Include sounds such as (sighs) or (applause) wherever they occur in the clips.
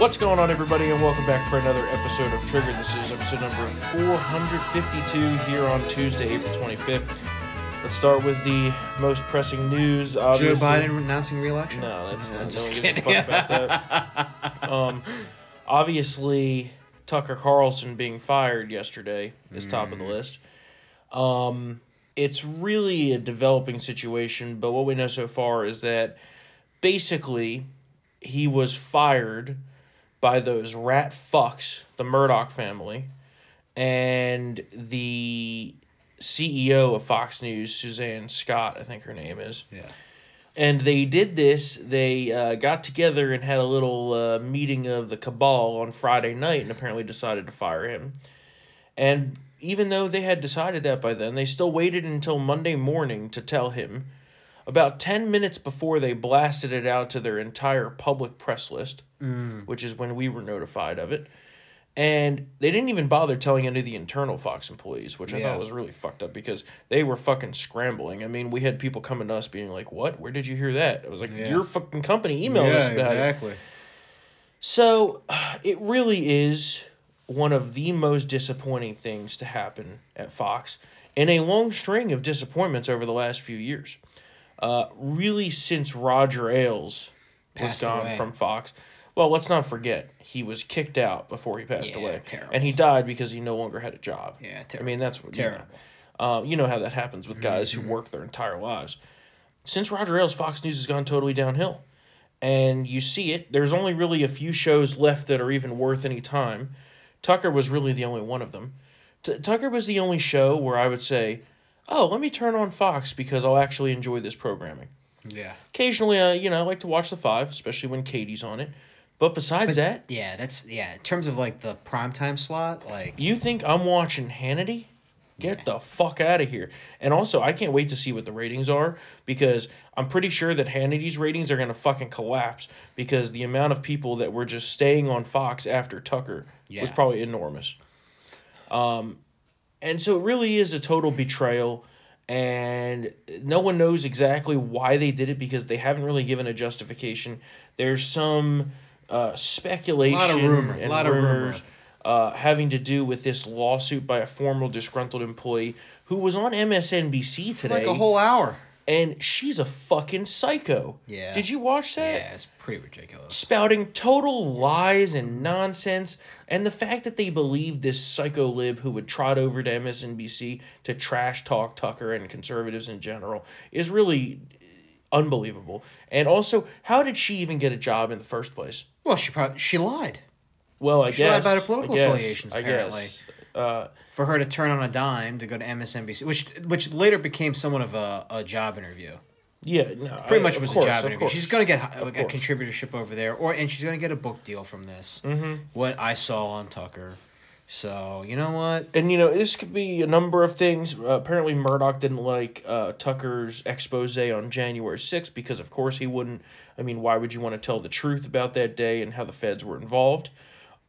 What's going on, everybody, and welcome back for another episode of Trigger. This is episode number 452 here on Tuesday, April 25th. Let's start with the most pressing news. Joe Obviously, Biden announcing re-election. No, that's No, not. just gives a kidding. fuck about that. (laughs) um, obviously, Tucker Carlson being fired yesterday is top of Mm. the list. Um, it's really a developing situation, but what we know so far is that basically he was fired by those rat fucks, the Murdoch family, and the CEO of Fox News, Suzanne Scott, I think her name is. Yeah. And they did this. They uh, got together and had a little uh, meeting of the cabal on Friday night and apparently decided to fire him. And even though they had decided that by then, they still waited until Monday morning to tell him. About 10 minutes before they blasted it out to their entire public press list, mm. which is when we were notified of it. And they didn't even bother telling any of the internal Fox employees, which I Yeah. thought was really fucked up because they were fucking scrambling. I mean, we had people coming to us being like, "What? Where did you hear that?" It was like, Yeah. "Your fucking company emailed us about it." exactly. So (sighs) it really is one of the most disappointing things to happen at Fox in a long string of disappointments over the last few years. Uh, really, since Roger Ailes was gone away. from Fox. Well, let's not forget he was kicked out before he passed Yeah, away, terrible. and he died because he no longer had a job. Yeah, terrible. I mean that's what you know. Terrible. Uh, you know how that happens with guys who work their entire lives. Since Roger Ailes, Fox News has gone totally downhill. And you see it. There's only really a few shows left that are even worth any time. Tucker was really the only one of them. T- Tucker was the only show where I would say, oh, let me turn on Fox because I'll actually enjoy this programming. Yeah. Occasionally, uh, you know, I like to watch The Five, especially when Katie's on it. But besides that, Yeah, that's yeah. In terms of like the primetime slot, like You think I'm watching Hannity? Get the fuck out of here. And also, I can't wait to see what the ratings are because I'm pretty sure that Hannity's ratings are going to fucking collapse because the amount of people that were just staying on Fox after Tucker was probably enormous. Um, and so it really is a total betrayal. And no one knows exactly why they did it because they haven't really given a justification. There's some uh, speculation rumor, and lot of rumor. rumors uh, having to do with this lawsuit by a former disgruntled employee who was on MSNBC today. like a whole hour. And she's a fucking psycho. Yeah. Did you watch that? Yeah, it's pretty ridiculous. spouting total lies and nonsense. And the fact that they believed this psycho lib who would trot over to MSNBC to trash talk Tucker and conservatives in general is really unbelievable. And also, how did she even get a job in the first place? Well, she probably she lied Well, I She lied guess about her political I affiliations, I apparently. guess. Uh, for her to turn on a dime to go to MSNBC, which which later became somewhat of a, a job interview. yeah, no, Pretty I- much was course, a job interview. course. She's gonna get like a contributorship over there, or and she's gonna get a book deal from this. Mm-hmm. What I saw on Tucker. So you know what? and you know this could be a number of things. Uh, apparently, Murdoch didn't like uh, Tucker's expose on January sixth because, of course, he wouldn't. I mean, why would you want to tell the truth about that day and how the feds were involved?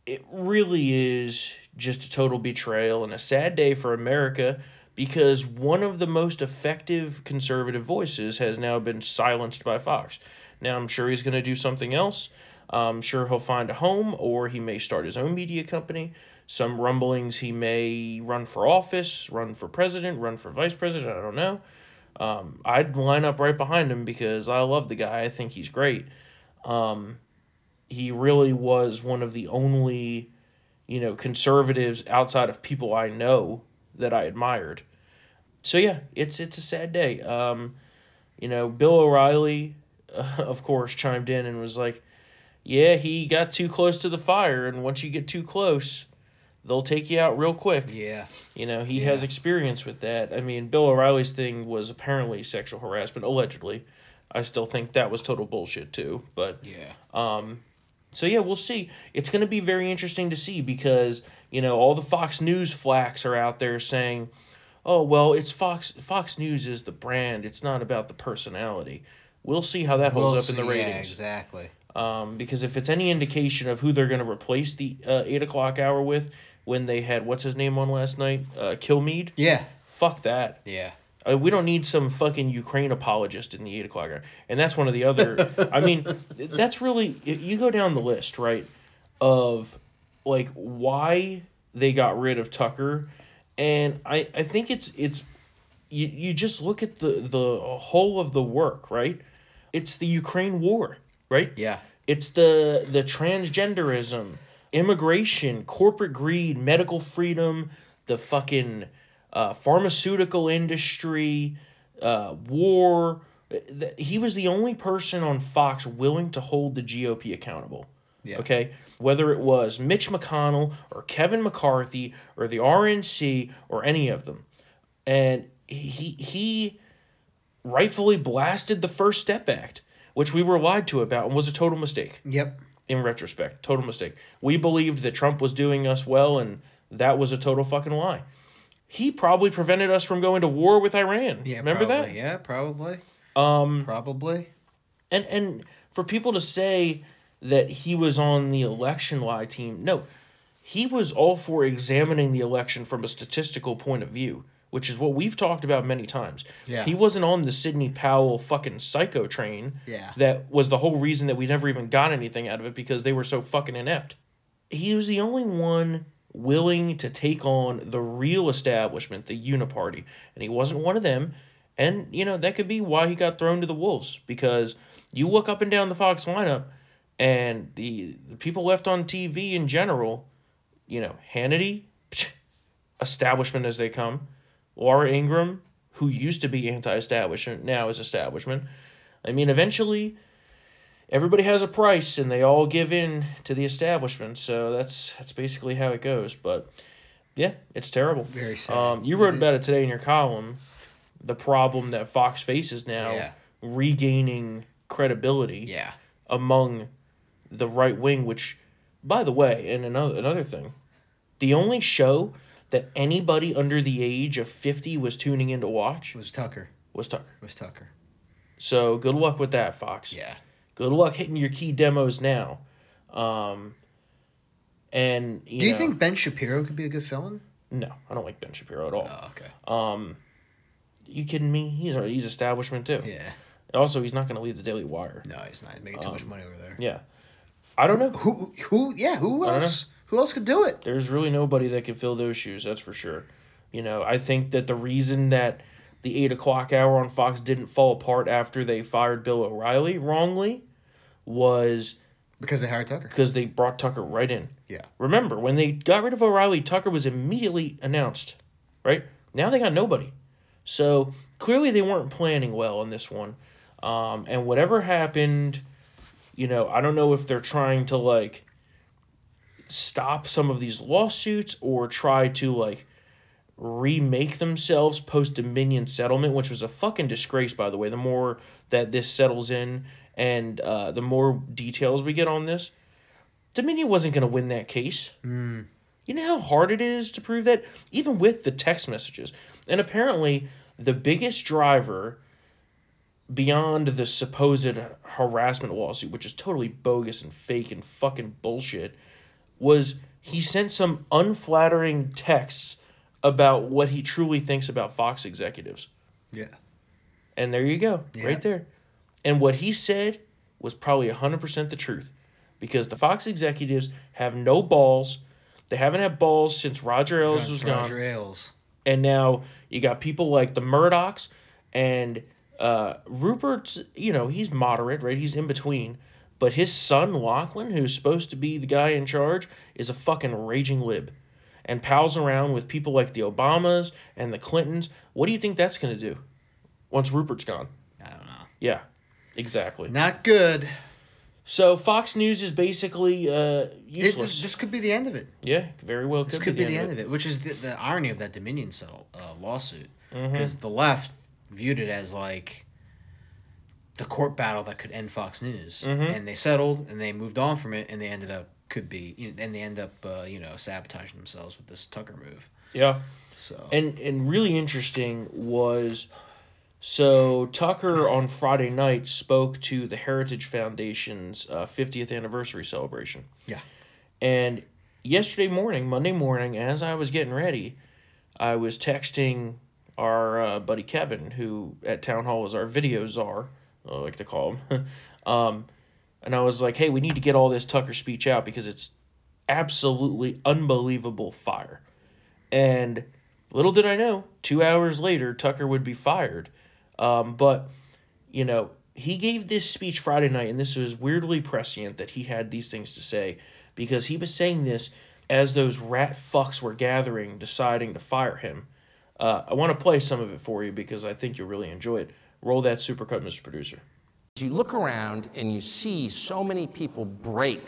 It really is just a total betrayal and a sad day for America because one of the most effective conservative voices has now been silenced by Fox. Now, I'm sure he's going to do something else. I'm sure he'll find a home or he may start his own media company. Some rumblings he may run for office, run for president, run for vice president. I don't know. Um, I'd line up right behind him because I love the guy. I think he's great. Um, he really was one of the only, you know, conservatives outside of people I know that I admired. So yeah, it's it's a sad day. Um, you know, Bill O'Reilly, uh, (laughs) of course, chimed in and was like, "Yeah, he got too close to the fire, and once you get too close, they'll take you out real quick." Yeah. You know, he has experience with that. I mean, Bill O'Reilly's thing was apparently sexual harassment, allegedly. I still think that was total bullshit too. But Yeah. So yeah, we'll see. It's going to be very interesting to see because you know all the Fox News flacks are out there saying, "Oh well, it's Fox. Fox News is the brand. It's not about the personality." We'll see how that holds We'll up in the see, yeah, ratings. exactly. Um, because if it's any indication of who they're going to replace the uh, eight o'clock hour with, when they had what's his name on last night, uh, Kilmeade, Yeah. fuck that. Yeah. Uh, we don't need some fucking Ukraine apologist in the eight o'clock hour. And that's one of the other. I mean, (laughs) that's really. You go down the list, right? of like why they got rid of Tucker, and I I think it's it's you you just look at the the whole of the work right, it's the Ukraine war right Yeah. it's the the transgenderism, immigration, corporate greed, medical freedom, the fucking uh, pharmaceutical industry, uh, war. He was the only person on Fox willing to hold the GOP accountable. Yeah. Okay, whether it was Mitch McConnell or Kevin McCarthy or the RNC or any of them, and he he rightfully blasted the First Step Act, which we were lied to about and was a total mistake Yep. in retrospect. Total mistake. We believed that Trump was doing us well, and that was a total fucking lie. He probably prevented us from going to war with Iran. Yeah. Remember probably. that? Yeah. Probably. Um. Probably. And and for people to say that he was on the election lie team, no, he was all for examining the election from a statistical point of view, which is what we've talked about many times. Yeah. He wasn't on the Sidney Powell fucking psycho train. Yeah. That was the whole reason that we never even got anything out of it because they were so fucking inept. He was the only one willing to take on the real establishment, the uniparty, and he wasn't one of them. And you know that could be why he got thrown to the wolves because you look up and down the Fox lineup, and the, the people left on TV in general, you know Hannity, psh, establishment as they come, Laura Ingraham, who used to be anti-establishment, now is establishment. I mean, eventually, everybody has a price, and they all give in to the establishment. So that's that's basically how it goes. But yeah, it's terrible. Very sad. Um, you wrote about it today in your column, the problem that Fox faces now, Yeah. regaining credibility Yeah. among the right wing. Which, by the way, and another another thing, the only show that anybody under the age of fifty was tuning in to watch was Tucker. was Tucker. Was Tucker. So good luck with that, Fox. Yeah. Good luck hitting your key demos now. Um, and you Do you know- think Ben Shapiro could be a good villain? No, I don't like Ben Shapiro at all. Oh, okay. you kidding me? He's a, he's establishment too. yeah. Also, he's not going to leave the Daily Wire. No, he's not. He's making too much money over there. Yeah, I don't know. Who? Who? Yeah. Who else? Who else could do it? There's really nobody that can fill those shoes. That's for sure. You know, I think that the reason that the eight o'clock hour on Fox didn't fall apart after they fired Bill O'Reilly wrongly was Because they hired Tucker. because they brought Tucker right in. Yeah. Remember, when they got rid of O'Reilly, Tucker was immediately announced, right? Now they got nobody. So clearly they weren't planning well on this one. Um, and whatever happened, you know, I don't know if they're trying to like stop some of these lawsuits or try to like remake themselves post Dominion settlement, which was a fucking disgrace, by the way. The more that this settles in and uh, the more details we get on this, Dominion wasn't going to win that case. You know how hard it is to prove that? Even with the text messages. And apparently, the biggest driver beyond the supposed harassment lawsuit, which is totally bogus and fake and fucking bullshit, was he sent some unflattering texts about what he truly thinks about Fox executives. Yeah. And there you go, Yeah. right there. And what he said was probably 100% the truth because the Fox executives have no balls. They haven't had balls since Roger Ailes was gone. Roger Ailes. And now you got people like the Murdochs and uh, Rupert's, you know, he's moderate, right? He's in between. But his son, Lachlan, who's supposed to be the guy in charge, is a fucking raging lib and pals around with people like the Obamas and the Clintons. What do you think that's going to do once Rupert's gone? I don't know. Yeah, exactly. Not good. So Fox News is basically uh, It, useless. this, this could be the end of it. yeah, very well could, This could be the end of it, which is the, the irony of that Dominion settle, uh, lawsuit. Mm-hmm. Because the left viewed it as like the court battle that could end Fox News, Mm-hmm. and they settled and they moved on from it, and they ended up could be, and they end up uh, you know sabotaging themselves with this Tucker move. Yeah. So And and really interesting was so Tucker on Friday night spoke to the Heritage Foundation's uh, 50th anniversary celebration. yeah, And yesterday morning, Monday morning, as I was getting ready, I was texting our uh, buddy Kevin, who at Town Hall is our video czar, I like to call him. (laughs) um, and I was like, hey, we need to get all this Tucker speech out because it's absolutely unbelievable fire. And little did I know, two hours later, Tucker would be fired. Um, but, you know, he gave this speech Friday night, and this was weirdly prescient that he had these things to say because he was saying this as those rat fucks were gathering, deciding to fire him. Uh, I want to play some of it for you because I think you'll really enjoy it. Roll that supercut, Mr. Producer. You look around and you see so many people break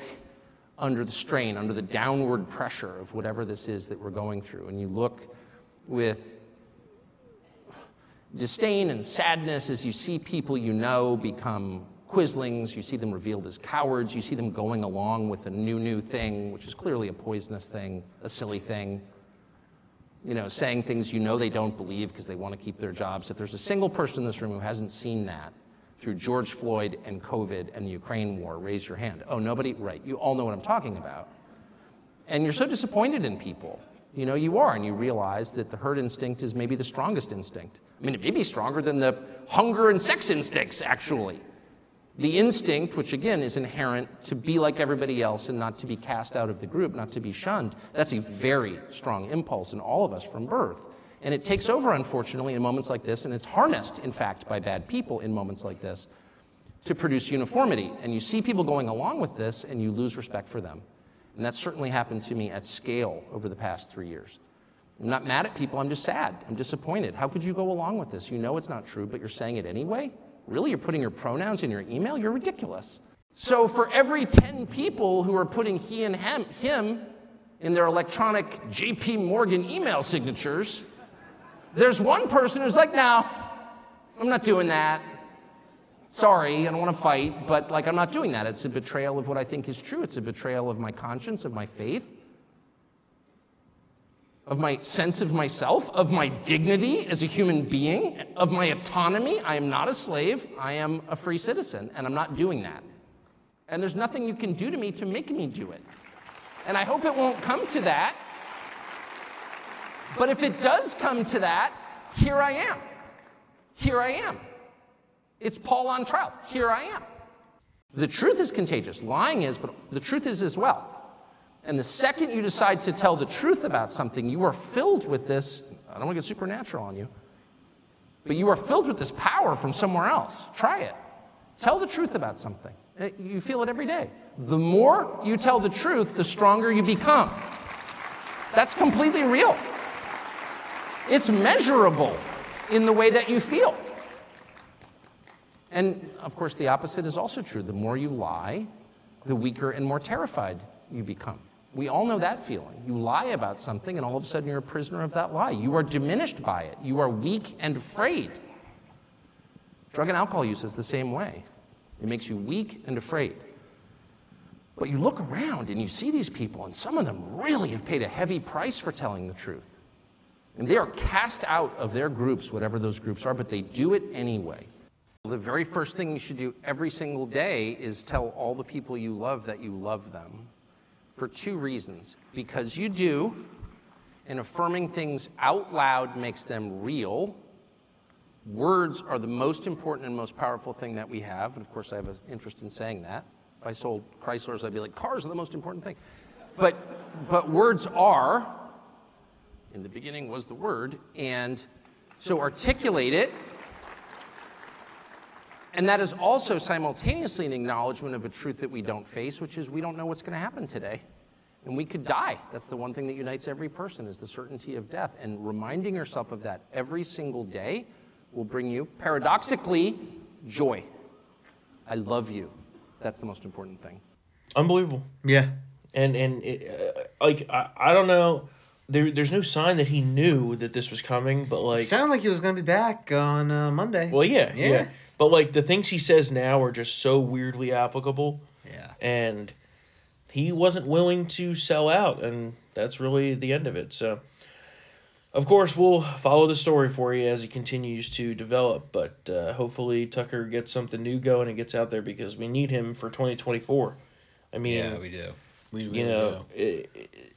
under the strain, under the downward pressure of whatever this is that we're going through. And you look with disdain and sadness as you see people you know become quislings, you see them revealed as cowards, you see them going along with a new, new thing, which is clearly a poisonous thing, a silly thing. You know, saying things you know they don't believe because they want to keep their jobs. If there's a single person in this room who hasn't seen that through George Floyd and COVID and the Ukraine war, raise your hand. Oh, nobody? Right. You all know what I'm talking about. And you're so disappointed in people. You know, you are, and you realize that the herd instinct is maybe the strongest instinct. I mean, it may be stronger than the hunger and sex instincts, actually. The instinct, which again is inherent to be like everybody else and not to be cast out of the group, not to be shunned, that's a very strong impulse in all of us from birth. And it takes over, unfortunately, in moments like this, and it's harnessed, in fact, by bad people in moments like this to produce uniformity. And you see people going along with this, and you lose respect for them. And that's certainly happened to me at scale over the past three years. I'm not mad at people, I'm just sad. I'm disappointed. How could you go along with this? You know it's not true, but you're saying it anyway? Really? You're putting your pronouns in your email? You're ridiculous. So, for every 10 people who are putting he and him in their electronic JP Morgan email signatures, there's one person who's like, no, I'm not doing that. Sorry, I don't want to fight, but like, I'm not doing that. It's a betrayal of what I think is true. It's a betrayal of my conscience, of my faith, of my sense of myself, of my dignity as a human being, of my autonomy. I am not a slave. I am a free citizen, and I'm not doing that. And there's nothing you can do to me to make me do it. And I hope it won't come to that. But if it does come to that, here I am. Here I am. It's Paul on trial. Here I am. The truth is contagious. Lying is, but the truth is as well. And the second you decide to tell the truth about something, you are filled with this. I don't want to get supernatural on you, but you are filled with this power from somewhere else. Try it. Tell the truth about something. Uh, you feel it every day. The more you tell the truth, the stronger you become. That's completely real. It's measurable in the way that you feel. And of course, the opposite is also true. The more you lie, the weaker and more terrified you become. We all know that feeling. You lie about something, and all of a sudden you're a prisoner of that lie. You are diminished by it. You are weak and afraid. Drug and alcohol use is the same way. It makes you weak and afraid. But you look around and you see these people, and some of them really have paid a heavy price for telling the truth. And they are cast out of their groups, whatever those groups are, but they do it anyway. The very first thing you should do every single day is tell all the people you love that you love them for two reasons. Because you do, and affirming things out loud makes them real. Words are the most important and most powerful thing that we have. And of course, I have an interest in saying that. If I sold Chryslers, I'd be like, cars are the most important thing. But, but words are, in the beginning was the word, and so articulate it. And that is also simultaneously an acknowledgement of a truth that we don't face, which is we don't know what's going to happen today. And we could die. That's the one thing that unites every person is the certainty of death. And reminding yourself of that every single day will bring you, paradoxically, joy. I love you. That's the most important thing. Unbelievable. Yeah. And and it, uh, like I, I don't know. There, there's no sign that he knew that this was coming, but like It sounded like he was going to be back on uh, Monday. Well, yeah, yeah, Yeah. But like the things he says now are just so weirdly applicable, yeah. and he wasn't willing to sell out, and that's really the end of it. So, of course, we'll follow the story for you as he continues to develop. But uh, hopefully, Tucker gets something new going and gets out there because we need him for twenty twenty four. I mean, Yeah, we do. We really you know, it, it-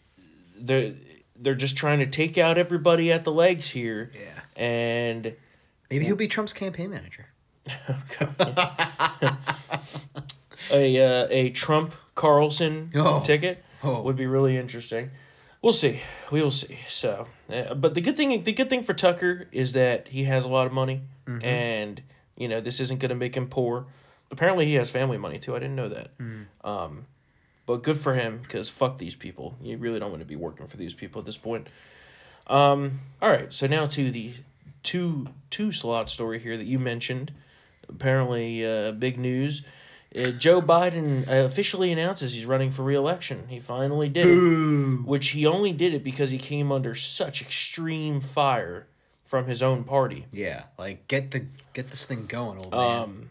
they're they're just trying to take out everybody at the legs here. Yeah. And Maybe he'll be Trump's campaign manager. (laughs) a uh, a Trump Carlson Oh. ticket. Oh. would be really interesting. We'll see. We will see. So, uh, but the good thing, the good thing for Tucker is that he has a lot of money, and you know this isn't going to make him poor. Apparently, he has family money too. I didn't know that. Um, but good for him because fuck these people. You really don't want to be working for these people at this point. Um, all right. So now to the two two slot story here that you mentioned. Apparently, uh, big news. Uh, Joe Biden officially announces he's running for re-election. He finally did it, which he only did it because he came under such extreme fire from his own party. Yeah, like get the get this thing going, old man. Um,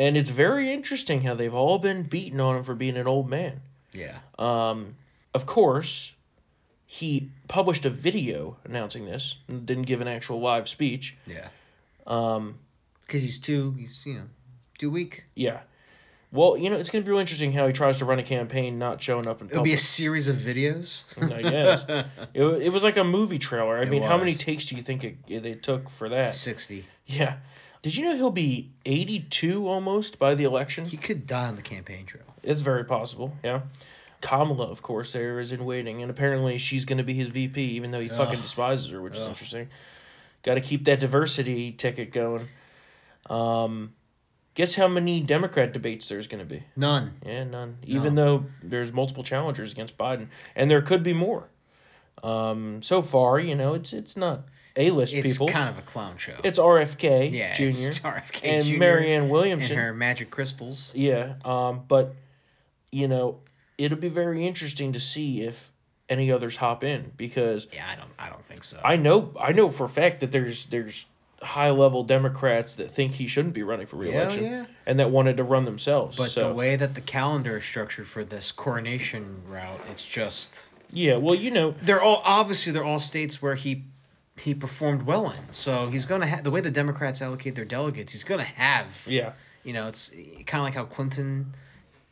and it's very interesting how they've all been beaten on him for being an old man. yeah. Um, Of course, he published a video announcing this, and didn't give an actual live speech. Yeah. Um, because he's too he's you know too weak. Yeah. Well, you know, it's going to be really interesting how he tries to run a campaign not showing up in It'll be a series of videos. I guess. (laughs) it, it was like a movie trailer. I mean, how many takes do you think it, it, they took for that? Sixty. Yeah. Did you know he'll be 82 almost by the election? He could die on the campaign trail. It's very possible, yeah. Kamala, of course, there is in waiting, and apparently she's going to be his VP, even though he fucking despises her, which is interesting. Got to keep that diversity ticket going. Um, guess how many Democrat debates there's going to be? None. Yeah, none. Even though there's multiple challengers against Biden, and there could be more. Um, so far, you know, it's it's not A list people. It's kind of a clown show. it's RFK yeah, Jr. it's RFK (laughs) and Jr. Marianne and Williamson. her magic crystals. Yeah, um, but you know, it'll be very interesting to see if any others hop in because Yeah, I don't I don't think so. I know I know for a fact that there's there's high level Democrats that think he shouldn't be running for reelection yeah. and that wanted to run themselves. but so the way that the calendar is structured for this coronation route, it's just yeah, well, you know, they're all obviously they're all states where he he performed well in. So he's gonna have the way the Democrats allocate their delegates. He's gonna have yeah, You know, it's kind of like how Clinton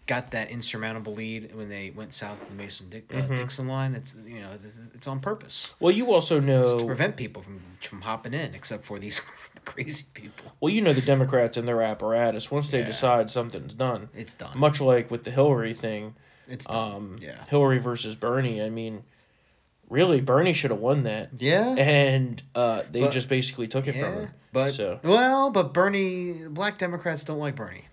got that insurmountable lead when they went south of the Mason Dick, uh, Mm-hmm. Dixon line. It's you know it's on purpose well, you also know to prevent people from from hopping in, except for these (laughs) crazy people. well, you know the Democrats and their apparatus. Once they Yeah. decide something's done, It's done. much like with the Hillary thing. It's done. um, yeah. Hillary versus Bernie. I mean, really, Bernie should have won that. Yeah. And uh, they But- just basically took it from Yeah, him. but so well, but Bernie, black Democrats don't like Bernie.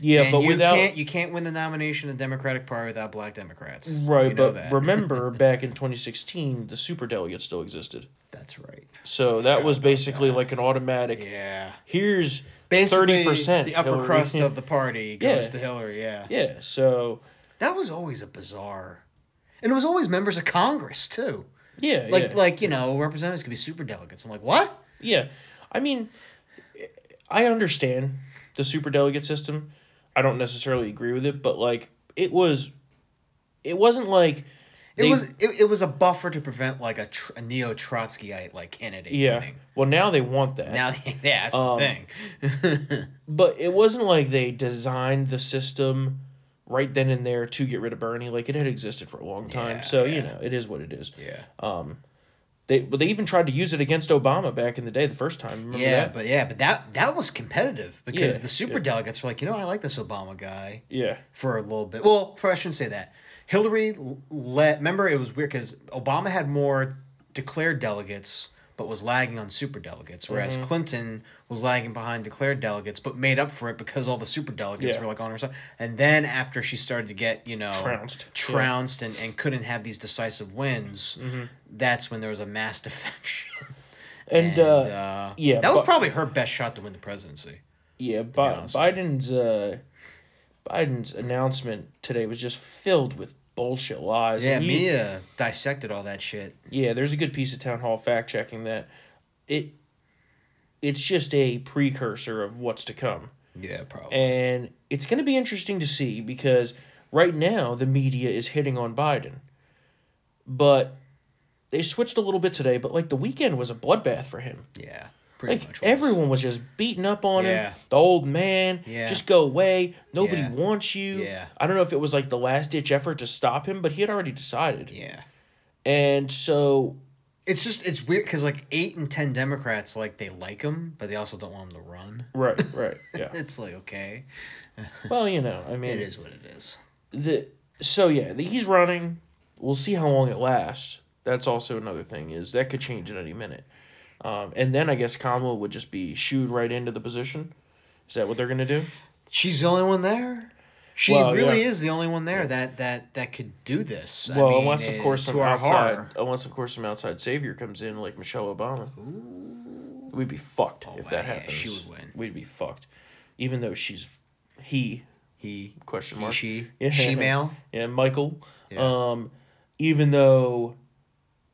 yeah, and but you without can't you can't win the nomination of the Democratic Party without black Democrats. right, You know but remember (laughs) back in 2016, the super delegates still existed. That's right. So that was basically like an automatic. Yeah. Here's Basically, thirty percent. the upper crust (laughs) of the party goes Yeah. to Hillary. Yeah. Yeah. So That was always a bizarre, and it was always members of Congress too. yeah, Like yeah. like you know representatives could be super delegates. I'm like what? Yeah. I mean, I understand the super delegate system. I don't necessarily agree with it, but like it was, it wasn't like It was it, it was a buffer to prevent like a, tr- a neo Trotskyite like candidate yeah. winning. Well, now they want that. Now yeah, that's Um, the thing. (laughs) but it wasn't like they designed the system right then and there to get rid of Bernie. Like it had existed for a long time. Yeah, so you know, it is what it is. Yeah. Um They but they even tried to use it against Obama back in the day the first time. Remember Yeah, that? but yeah, but that that was competitive because Yeah, the super delegates were like, you know, I like this Obama guy yeah. for a little bit. Well, for I shouldn't say that. Hillary let remember it was weird because Obama had more declared delegates, but was lagging on super delegates, whereas Mm-hmm. Clinton was lagging behind declared delegates, but made up for it because all the super delegates Yeah. were like on her side. And then after she started to get you know Trounced. trounced and, and couldn't have these decisive wins, Mm-hmm. that's when there was a mass defection. (laughs) And, And, uh, uh, yeah, that was but- probably her best shot to win the presidency. Yeah, Bi- Biden's uh, Biden's announcement today was just filled with bullshit lies. Yeah, And you- Mia dissected all that shit. Yeah, there's a good piece of town hall fact checking that it it's just a precursor of what's to come. Yeah, probably. And it's going to be interesting to see because right now the media is hitting on Biden. But they switched a little bit today, but like the weekend was a bloodbath for him. yeah, pretty Like much. was. everyone was just beating up on Yeah. him. The old man, Yeah. just go away. Nobody Yeah. wants you. Yeah. I don't know if it was like the last ditch effort to stop him, but he had already decided. Yeah. And so It's just it's weird because like eight and ten Democrats like they like him, but they also don't want him to run. right, (laughs) right, yeah. It's like okay, (laughs) well, you know, I mean, it is what it is. the So yeah, the- he's running. We'll see how long it lasts. That's also another thing is that could change at any minute. Um, and then I guess Kamala would just be shooed right into the position. Is that what they're gonna do? She's the only one there. She Well, really yeah. is the only one there that that that could do this. I Well, mean, unless of eh, course some outside, horror. unless of course some outside savior comes in like Michelle Obama. We'd be fucked if that Oh, yeah, happens. she would win. We'd be fucked, even though she's he He, question he, mark. she, (laughs) Yeah. she male. Yeah, Michael. Um, even though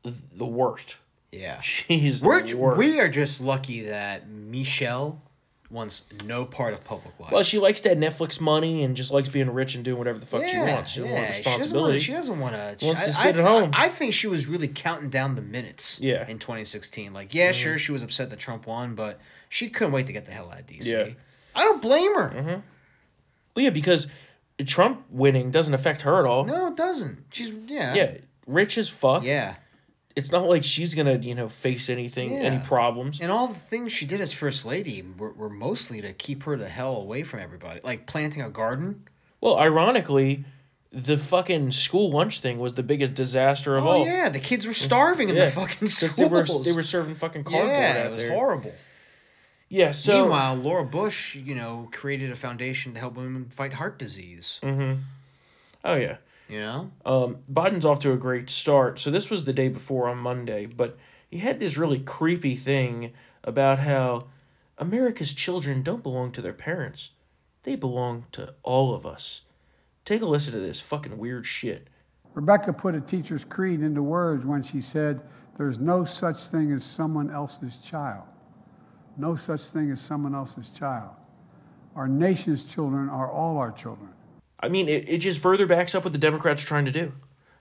th- the worst. Yeah. She's We're the worst. we are just lucky that Michelle wants no part of public life. well, she likes that Netflix money and just likes being rich and doing whatever the fuck she wants. She doesn't want She responsibility. She doesn't want to. Wants I, to sit at home. I think she was really counting down the minutes. Yeah. Mm-hmm. In 2016, like yeah, sure, she was upset that Trump won, but she couldn't wait to get the hell out of DC. Yeah. I don't blame her. well, yeah, because Trump winning doesn't affect her at all. No, it doesn't. She's yeah. Yeah, rich as fuck. Yeah. It's not like she's gonna, you know, face anything, any problems. And all the things she did as first lady were, were mostly to keep her the hell away from everybody. Like planting a garden. Well, ironically, the fucking school lunch thing was the biggest disaster of Oh all. yeah, the kids were mm-hmm. starving in Yeah, the fucking schools. They were, they were serving fucking cardboard yeah, it was there. horrible. Yeah, so Meanwhile, Laura Bush, you know, created a foundation to help women fight heart disease. Mm-hmm. oh yeah. You know, Um, Biden's off to a great start. So this was the day before on Monday, but he had this really creepy thing about how America's children don't belong to their parents. They belong to all of us. Take a listen to this fucking weird shit. Rebecca put a teacher's creed into words when she said, There's no such thing as someone else's child. No such thing as someone else's child. Our nation's children are all our children. I mean, it, it just further backs up what the Democrats are trying to do.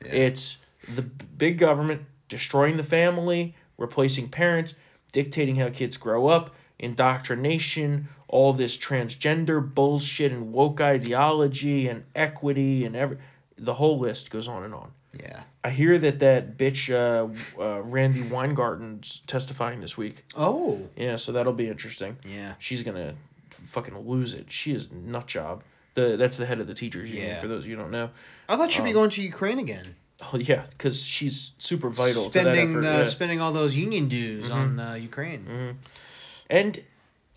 It's the big government destroying the family, replacing parents, dictating how kids grow up, indoctrination, all this transgender bullshit and woke ideology and equity and every the whole list goes on and on. yeah. I hear that that bitch uh, uh, Randi Weingarten's testifying this week. Oh, Yeah, so that'll be interesting. Yeah. She's gonna fucking lose it. She is nut job. The that's the head of the teachers union. Yeah. For those of you who don't know. I thought she'd be going to Ukraine again, Oh yeah, because she's super vital to that spending effort. uh, yeah. Mm-hmm. spending all those union dues on uh, Ukraine. And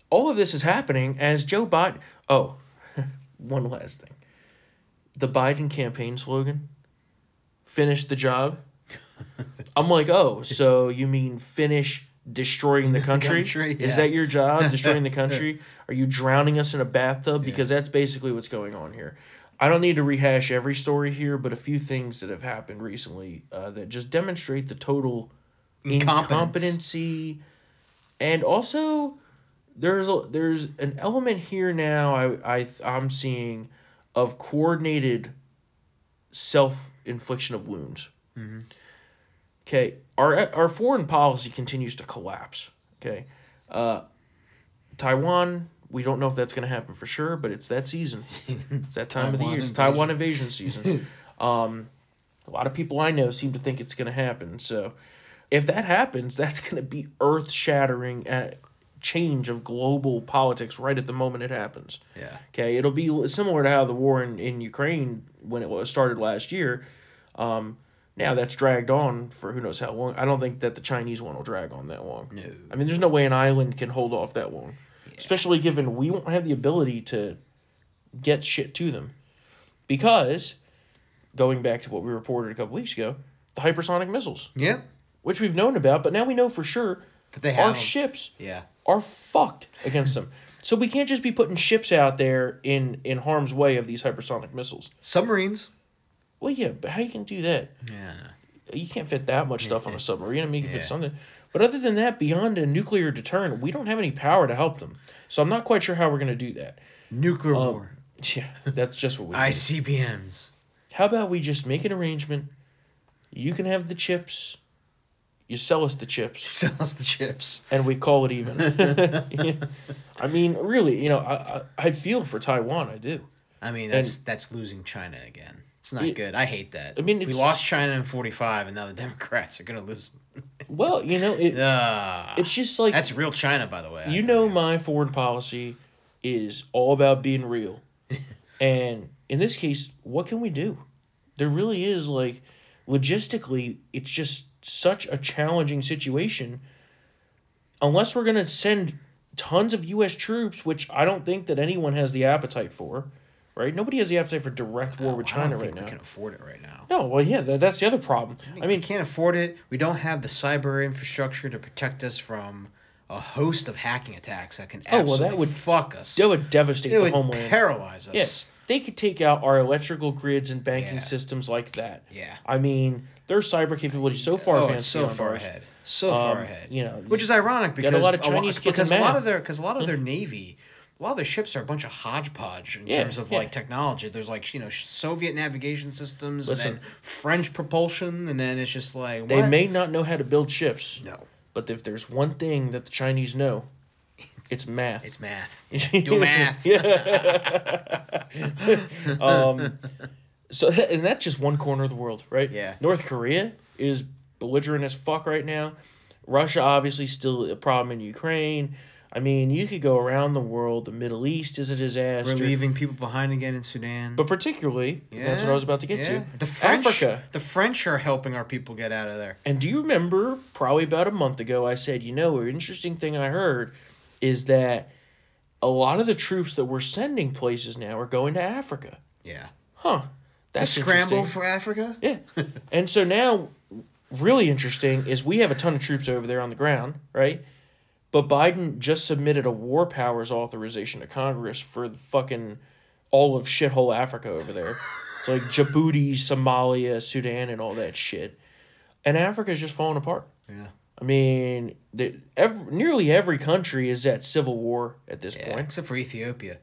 all of this is happening as Joe Biden. Oh, (laughs) one last thing. The Biden campaign slogan, finish the job. (laughs) I'm like, oh, so you mean finish destroying (laughs) the country? country, Is that your job, destroying the (laughs) country? Are you drowning us in a bathtub? Because that's basically what's going on here. I don't need to rehash every story here, but a few things that have happened recently uh, that just demonstrate the total Incompetence. incompetency, and also there's a, there's an element here now I I I'm seeing of coordinated self infliction of wounds. Okay, our our foreign policy continues to collapse. Okay, uh, Taiwan. We don't know if that's going to happen for sure, but it's that season. (laughs) It's that time of the year. It's invasion. Taiwan invasion season. (laughs) um, a lot of people I know seem to think it's going to happen. So, if that happens, that's going to be earth shattering uh, change of global politics right at the moment it happens. Yeah. Okay, it'll be similar to how the war in, in Ukraine when it was started last year. Um, now that's dragged on for who knows how long. I don't think that the Chinese one will drag on that long. No. I mean, there's no way an island can hold off that long, especially given we won't have the ability to get shit to them, because going back to what we reported a couple weeks ago, the hypersonic missiles, Yeah, which we've known about, but now we know for sure That they have our ships yeah. are fucked against them. So we can't just be putting ships out there in in harm's way of these hypersonic missiles. Submarines. Well, yeah, but how you can do that? Yeah. You can't fit that much stuff on a submarine. I mean, you can Yeah. fit something. But other than that, beyond a nuclear deterrent, we don't have any power to help them. So I'm not quite sure how we're going to do that. Nuclear Um, war. (laughs) Yeah, that's just what we. ICBMs. How about we just make an arrangement? You can have the chips. You sell us the chips. (laughs) Sell us the chips. and we call it even. (laughs) I mean, really, you know, I, I I feel for Taiwan. I do. I mean, that's that's losing China again. It's not It- good. I hate that. I mean, we lost China in forty five, and now the (laughs) Democrats are gonna lose. Well, you know, it, (laughs) Ah, it's just like that's real China, by the way. you know, my foreign policy is all about being real, (laughs) and in this case, what can we do? There really is like logistically, it's just such a challenging situation. Unless we're gonna send tons of U.S. troops, which I don't think that anyone has the appetite for, right? Nobody has the appetite for direct war with I don't China right we now. can afford it right now. No, well, yeah, that, that's the other problem. I we mean, can't afford it. We don't have the cyber infrastructure to protect us from a host of hacking attacks that can Oh, well, that would- fuck us. that would devastate it the would homeland. paralyze us. Yes, they could take out our electrical grids and banking Yeah. systems like that. Yeah. I mean, their cyber capability is so far oh, advanced. so far ours. ahead. So far Um, ahead. you know, which is ironic because a lot of Chinese kids because a lot of their because a lot of their navy, a lot of their ships are a bunch of hodgepodge in Yeah, terms of yeah. like technology. There's like you know Soviet navigation systems Listen. and then French propulsion, and then it's just like They may not know how to build ships. no. But if there's one thing that the Chinese know, it's math. It's math. (laughs) Do math. (laughs) um, so that, (laughs) and that's just one corner of the world, right? Yeah. North Korea is belligerent as fuck right now. Russia obviously still a problem in Ukraine. I mean, you could go around the world. The Middle East is a disaster. We're leaving people behind again in Sudan. But particularly, and that's what I was about to get to. The French, Africa. the French are helping our people get out of there. And do you remember probably about a month ago I said, you know, an interesting thing I heard is that a lot of the troops that we're sending places now are going to Africa. Yeah. Huh. That's Scramble for Africa. Yeah. (laughs) and so now, really interesting is we have a ton of troops over there on the ground, right? But Biden just submitted a war powers authorization to Congress for the fucking all of shithole Africa over there. It's like Djibouti, Somalia, Sudan, and all that shit. And Africa's just falling apart. Yeah. I mean, the, ev nearly every country is at civil war at this Yeah. point. Except for Ethiopia.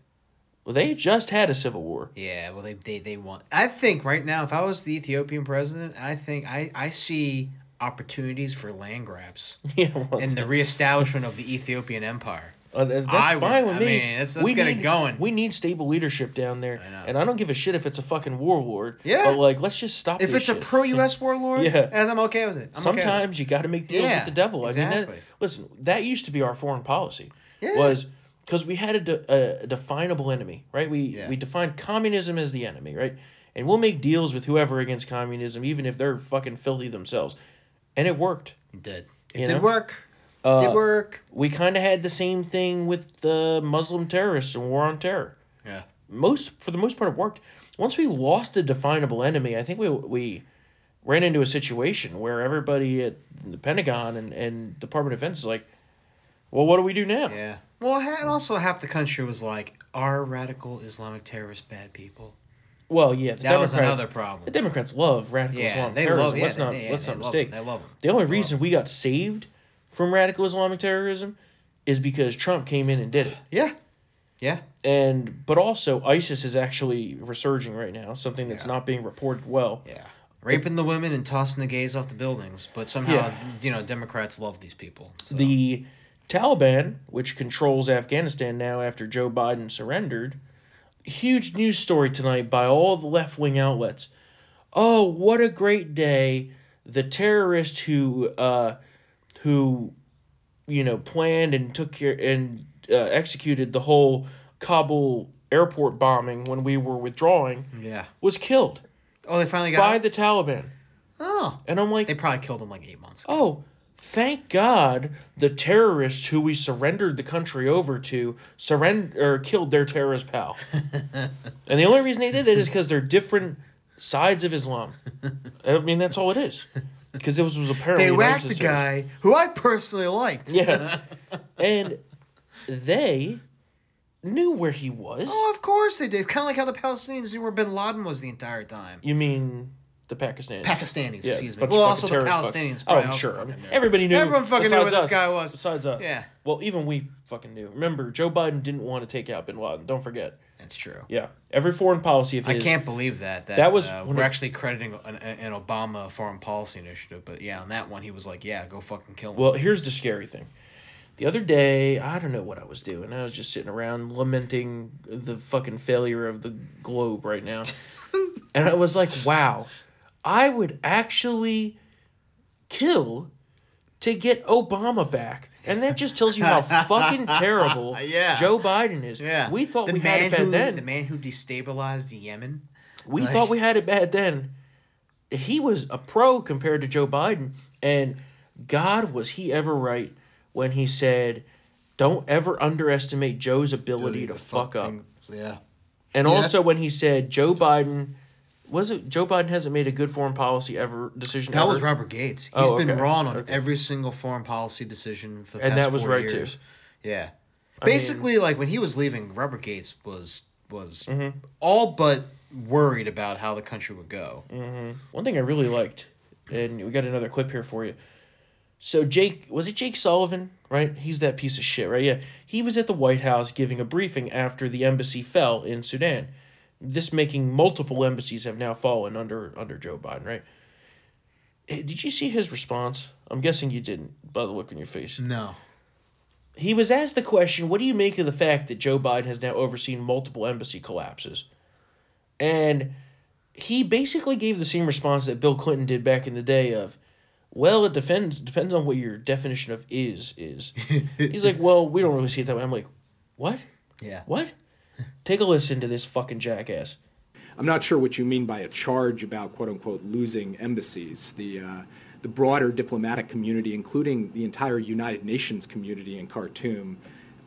Well, they just had a civil war. Yeah, well, they, they, they want. I think right now, if I was the Ethiopian president, I think I, I see opportunities for land grabs (laughs) yeah, well, and the reestablishment of the Ethiopian empire. Uh, th- that's I would- fine with I mean, let's- let's get it going. We need stable leadership down there, know. and I don't give a shit if it's a fucking warlord. Yeah. but like, let's just stop. If it's a pro U.S. (laughs) warlord, Yeah. and I'm okay with it. I'm okay with it. sometimes you got to make deals Yeah, with the devil. I mean, exactly. that, listen, that used to be our foreign policy. Yeah. Was because we had a, de- a definable enemy, right? We Yeah. we defined communism as the enemy, right? And we'll make deals with whoever against communism, even if they're fucking filthy themselves, and it worked. It did. It You did know? work. Uh, did work. We kind of had the same thing with the Muslim terrorists and war on terror. Yeah. most for the most part it worked. Once we lost a definable enemy, I think we we ran into a situation where everybody at the Pentagon and, and Department of Defense is like, well, what do we do now? Yeah. Well, and also half the country was like, "Are radical Islamic terrorists bad people?" Well, yeah, the That was Democrats. another problem. The Democrats love radical Yeah, Islamic they terrorism. love- yeah, let's they- not they- let's not mistake. them. They love them. The only They reason we got saved from radical Islamic terrorism is because Trump came in and did it. Yeah. Yeah. And but also ISIS is actually resurging right now, something that's Yeah. not being reported well. Yeah. Raping the women and tossing the gays off the buildings, but somehow Yeah. you know Democrats love these people. so. The Taliban, which controls Afghanistan now after Joe Biden surrendered, huge news story tonight by all the left wing outlets. Oh, what a great day! The terrorist who, uh, who, you know, planned and took care and uh, executed the whole Kabul airport bombing when we were withdrawing yeah. was killed Oh, they finally got. by him? the Taliban. oh, And I'm like, they probably killed him like eight months. ago. oh, thank God the terrorists who we surrendered the country over to surrender or killed their terrorist pal. (laughs) and the only reason they did that is because they're different sides of Islam. I mean, that's all it is. Because it was, was apparently They whacked the guy who I personally liked. Yeah, (laughs) and they knew where he was. Oh, of course they did. Kind of like how the Palestinians knew where Bin Laden was the entire time. You mean the Pakistanis? Pakistanis, Yeah, excuse me. Well, also the Palestinians fuck- Oh, also sure. I mean, everybody knew. Everyone fucking knew where this us. guy was. Besides us. Yeah. Well, even we fucking knew. Remember, Joe Biden didn't want to take out Bin Laden. Don't forget. That's true. Yeah. Every foreign policy of his. I can't believe that. That, That was uh, we're it- actually crediting an, an Obama foreign policy initiative, but yeah, on that one he was like, "Yeah, go fucking kill him." Well, here's the scary thing. The other day, I don't know what I was doing. I was just sitting around lamenting the fucking failure of the globe right now. (laughs) and I was like, wow, I would actually kill to get Obama back. And that just tells you how (laughs) fucking terrible (laughs) Yeah. Joe Biden is. yeah, We thought the we had it bad who, then. The man who destabilized Yemen. we like- thought we had it bad then. he was a pro compared to Joe Biden. And God, was he ever right when he said, don't ever underestimate Joe's ability to fuck up. Yeah. And Yeah. also when he said Joe Biden was it Joe Biden hasn't made a good foreign policy ever decision That ever. was Robert Gates. He's Oh, been wrong on Okay. every single foreign policy decision for the And past that was 40 right, too. years. Yeah. Basically, like when he was leaving, Robert Gates was was Mm-hmm. all but worried about how the country would go. One thing I really liked, and we got another clip here for you. So Jake was it Jake Sullivan, right? He's that piece of shit, right? Yeah. He was at the White House giving a briefing after the embassy fell in Sudan. This making multiple embassies have now fallen under under Joe Biden, right? Eh, Did you see his response? I'm guessing you didn't, by the look on your face. No. He was asked the question, what do you make of the fact that Joe Biden has now overseen multiple embassy collapses? And he basically gave the same response that Bill Clinton did back in the day of, well, it depends depends on what your definition of is is. (laughs) He's like, well, we don't really see it that way. I'm like, what? Yeah. What? Take a listen to this fucking jackass. I'm not sure what you mean by a charge about quote unquote losing embassies. The uh, the broader diplomatic community, including the entire United Nations community in Khartoum,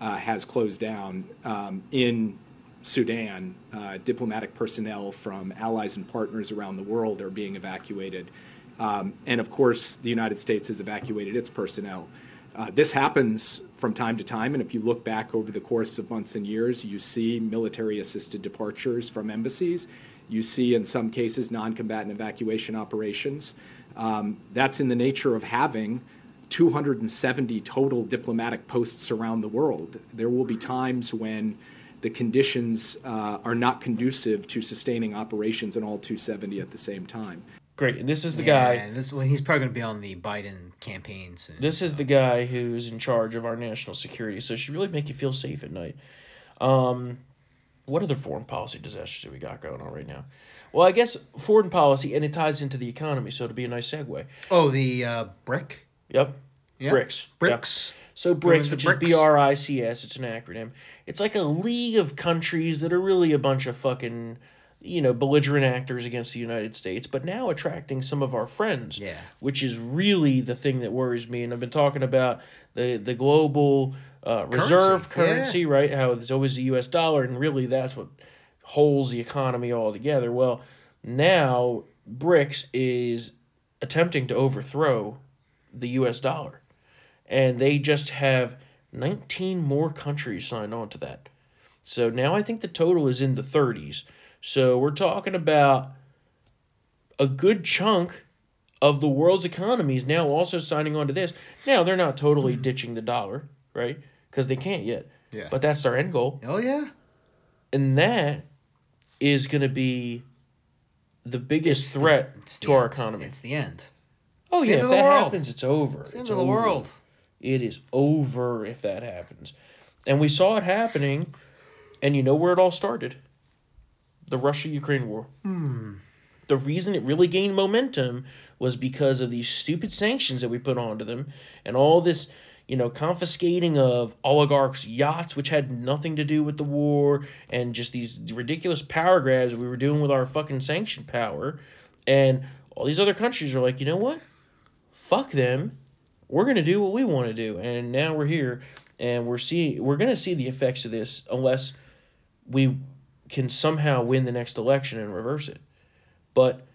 uh, has closed down. Um, in Sudan, uh, diplomatic personnel from allies and partners around the world are being evacuated. Um, and of course, the United States has evacuated its personnel. Uh, this happens from time to time, and if you look back over the course of months and years, you see military assisted departures from embassies. You see, in some cases, non combatant evacuation operations. Um, that's in the nature of having 270 total diplomatic posts around the world. There will be times when the conditions uh, are not conducive to sustaining operations in all 270 at the same time. Great. And this is the Yeah, guy. This well, he's probably going to be on the Biden campaign soon. This is the guy who's in charge of our national security, so it should really make you feel safe at night. Um, what other foreign policy disasters do we got going on right now? Well, I guess foreign policy, and it ties into the economy, so it'll be a nice segue. oh, the uh, brick. Yep. Yeah. BRICS. Yep. So BRICS, which BRICS. is B R I C S, it's an acronym. It's like a league of countries that are really a bunch of fucking, you know, belligerent actors against the United States, but now attracting some of our friends. Yeah. Which is really the thing that worries me. And I've been talking about the the global uh, reserve Currency, yeah. currency, right? How there's always the U.S. dollar, and really that's what holds the economy all together. Well, now BRICS is attempting to overthrow the U.S. dollar and they just have 19 more countries signed on to that. So now I think the total is in the 30s. So we're talking about a good chunk of the world's economy is now also signing on to this. Now they're not totally hmm. ditching the dollar, right? Because they can't yet. Yeah. But that's their end goal. Oh yeah. And that is going to be the biggest It's threat it's the to our end. economy. It's the end. oh, the yeah. end If that world. happens, it's over. It's the end It's of the world. It is over if that happens. And we saw it happening, and you know where it all started the Russia Ukraine war. Hmm. The reason it really gained momentum was because of these stupid sanctions that we put onto them and all this, you know, confiscating of oligarchs' yachts, which had nothing to do with the war, and just these ridiculous power grabs that we were doing with our fucking sanction power. And all these other countries are like, you know what? Fuck them we're gonna do what we want to do, and now we're here, and we're see we're gonna see the effects of this unless we can somehow win the next election and reverse it. But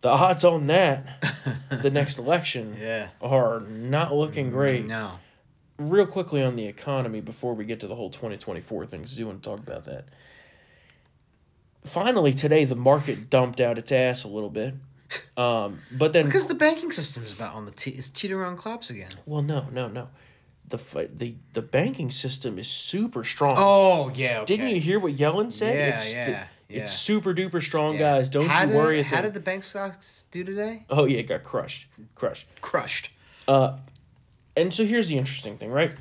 the odds on that, (laughs) the next election, Yeah. are not looking great. No. Real quickly on the economy before we get to the whole twenty twenty four things, I do want to talk about that. Finally, today the market (laughs) dumped out its ass a little bit, um, but then Because the banking system is about on the is teetering on collapse again. Well, no, no, no. The the the banking system is super strong. Oh yeah. Okay. Didn't you hear what Yellen said? Yeah, it's, yeah, the- yeah. It's super duper strong, Yeah. guys. Don't How you did- worry. How did the bank stocks do today? oh yeah, it got crushed, crushed. Crushed. Uh, And so here's the interesting thing, right?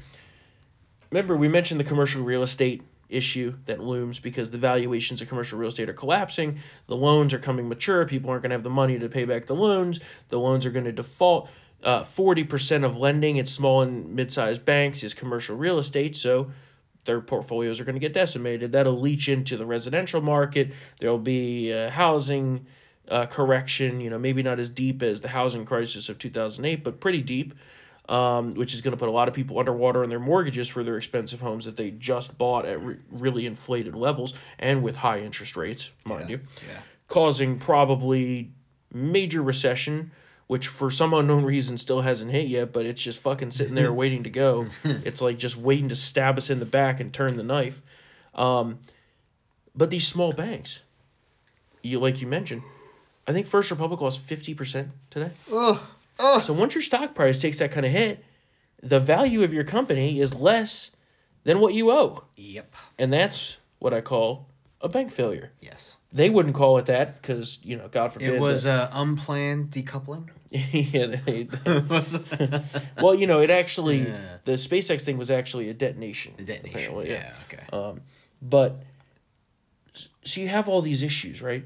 Remember we mentioned the commercial real estate issue that looms because the valuations of commercial real estate are collapsing. The loans are coming mature. People aren't going to have the money to pay back the loans. The loans are going to default. Uh, 40% of lending at small and mid-sized banks is commercial real estate, so their portfolios are going to get decimated. That'll leach into the residential market. There'll be uh, housing uh, correction. You know, maybe not as deep as the housing crisis of two thousand eight, but pretty deep. Um, which is going to put a lot of people underwater on their mortgages for their expensive homes that they just bought at re- really inflated levels and with high interest rates, mind you, yeah. causing probably major recession, which for some unknown reason still hasn't hit yet, but it's just fucking sitting there (laughs) waiting to go. (laughs) It's like just waiting to stab us in the back and turn the knife. Um, but these small banks, you like you mentioned, I think First Republic lost fifty percent today. So once your stock price takes that kind of hit, the value of your company is less than what you owe, Yep. and that's what I call a bank failure. Yes. They wouldn't call it that because you know, God forbid. It was uh, unplanned decoupling. (laughs) yeah. They, (laughs) well, you know, it actually Yeah. the SpaceX thing was actually a detonation. The detonation. apparently, Yeah. Okay. Um, but so you have all these issues, right?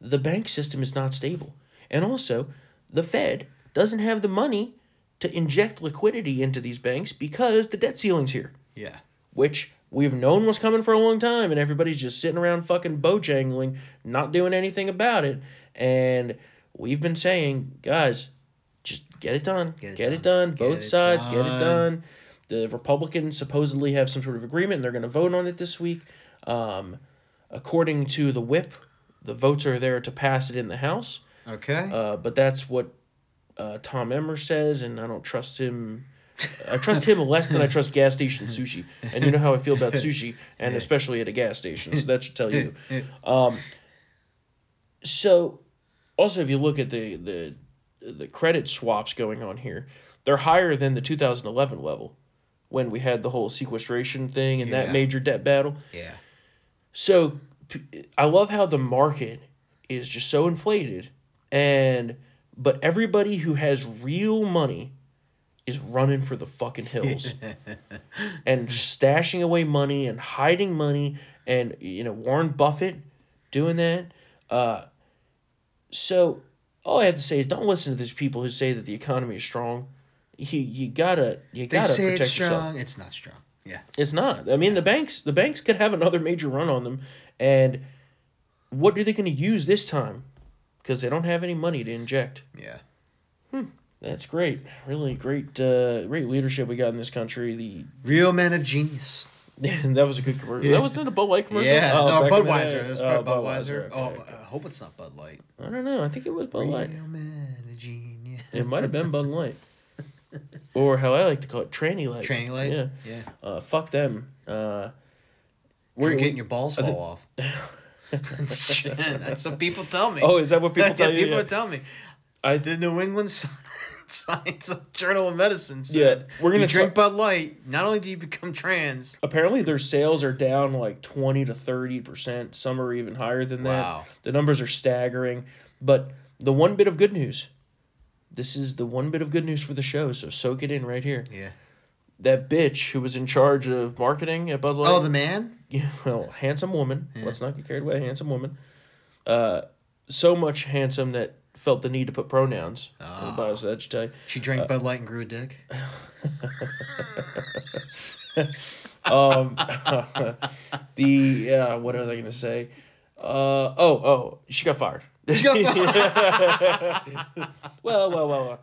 The bank system is not stable, and also the Fed doesn't have the money to inject liquidity into these banks because the debt ceiling's here, yeah. which we've known was coming for a long time, and everybody's just sitting around fucking bojangling, not doing anything about it. And we've been saying, guys, just get it done, get Get it, it done. done. Both it sides, get it done. done. The Republicans supposedly have some sort of agreement, and they're going to vote on it this week. Um, according to the whip, the votes are there to pass it in the House. Okay. Uh, but that's what uh, Tom Emmer says, and I don't trust him. I trust him less than I trust gas station sushi, and you know how I feel about sushi, and especially at a gas station. So that should tell you. (laughs) Um, so, also, if you look at the the the credit swaps going on here, they're higher than the 2011 level, when we had the whole sequestration thing and that major debt battle. yeah. So I love how the market is just so inflated and but everybody who has real money is running for the fucking hills (laughs) and stashing away money and hiding money and you know Warren Buffett doing that uh so all I have to say is don't listen to these people who say that the economy is strong you, you gotta you They gotta say protect it's yourself strong. It's not strong. Yeah. it's not. I mean, the banks the banks could have another major run on them, and what are they going to use this time? Because they don't have any money to inject. Yeah. Hmm. That's great, really great, uh, great leadership we got in this country. The Real men of genius. (laughs) that was a good commercial. That wasn't a Bud Light commercial. Yeah. Oh, no, back in the Budweiser. It was Oh, probably Budweiser. okay, oh, okay. I hope it's not Bud Light. I don't know. I think it was Bud Light. Real men of genius. It might have been Bud Light, or how I like to call it, Tranny Light. Tranny Light? Yeah. Yeah. Uh, fuck them. Uh, We're getting your balls fall think- off. (laughs) (laughs) That's what people tell me. Oh, is that what people tell yeah, you? people Yeah. tell me. I The New England Sci- (laughs) Science Journal of Medicine said, Yeah, we're gonna you drink Bud Light, not only do you become trans, apparently their sales are down like 20 to 30 percent. Some are even higher than that. Wow. the numbers are staggering. But the one bit of good news this is the one bit of good news for the show so soak it in right here. Yeah. that bitch who was in charge of marketing at bud light Oh, the man. (laughs) yeah, well handsome woman. Let's not get carried away. Handsome woman. Uh so much handsome that felt the need to put pronouns on the bio, so that should tell you She Uh, drank Bud Light and grew a dick. (laughs) um, (laughs) the uh, what was I gonna say? Uh, oh, oh, she got fired. She got fired. (laughs) well, well, well, well.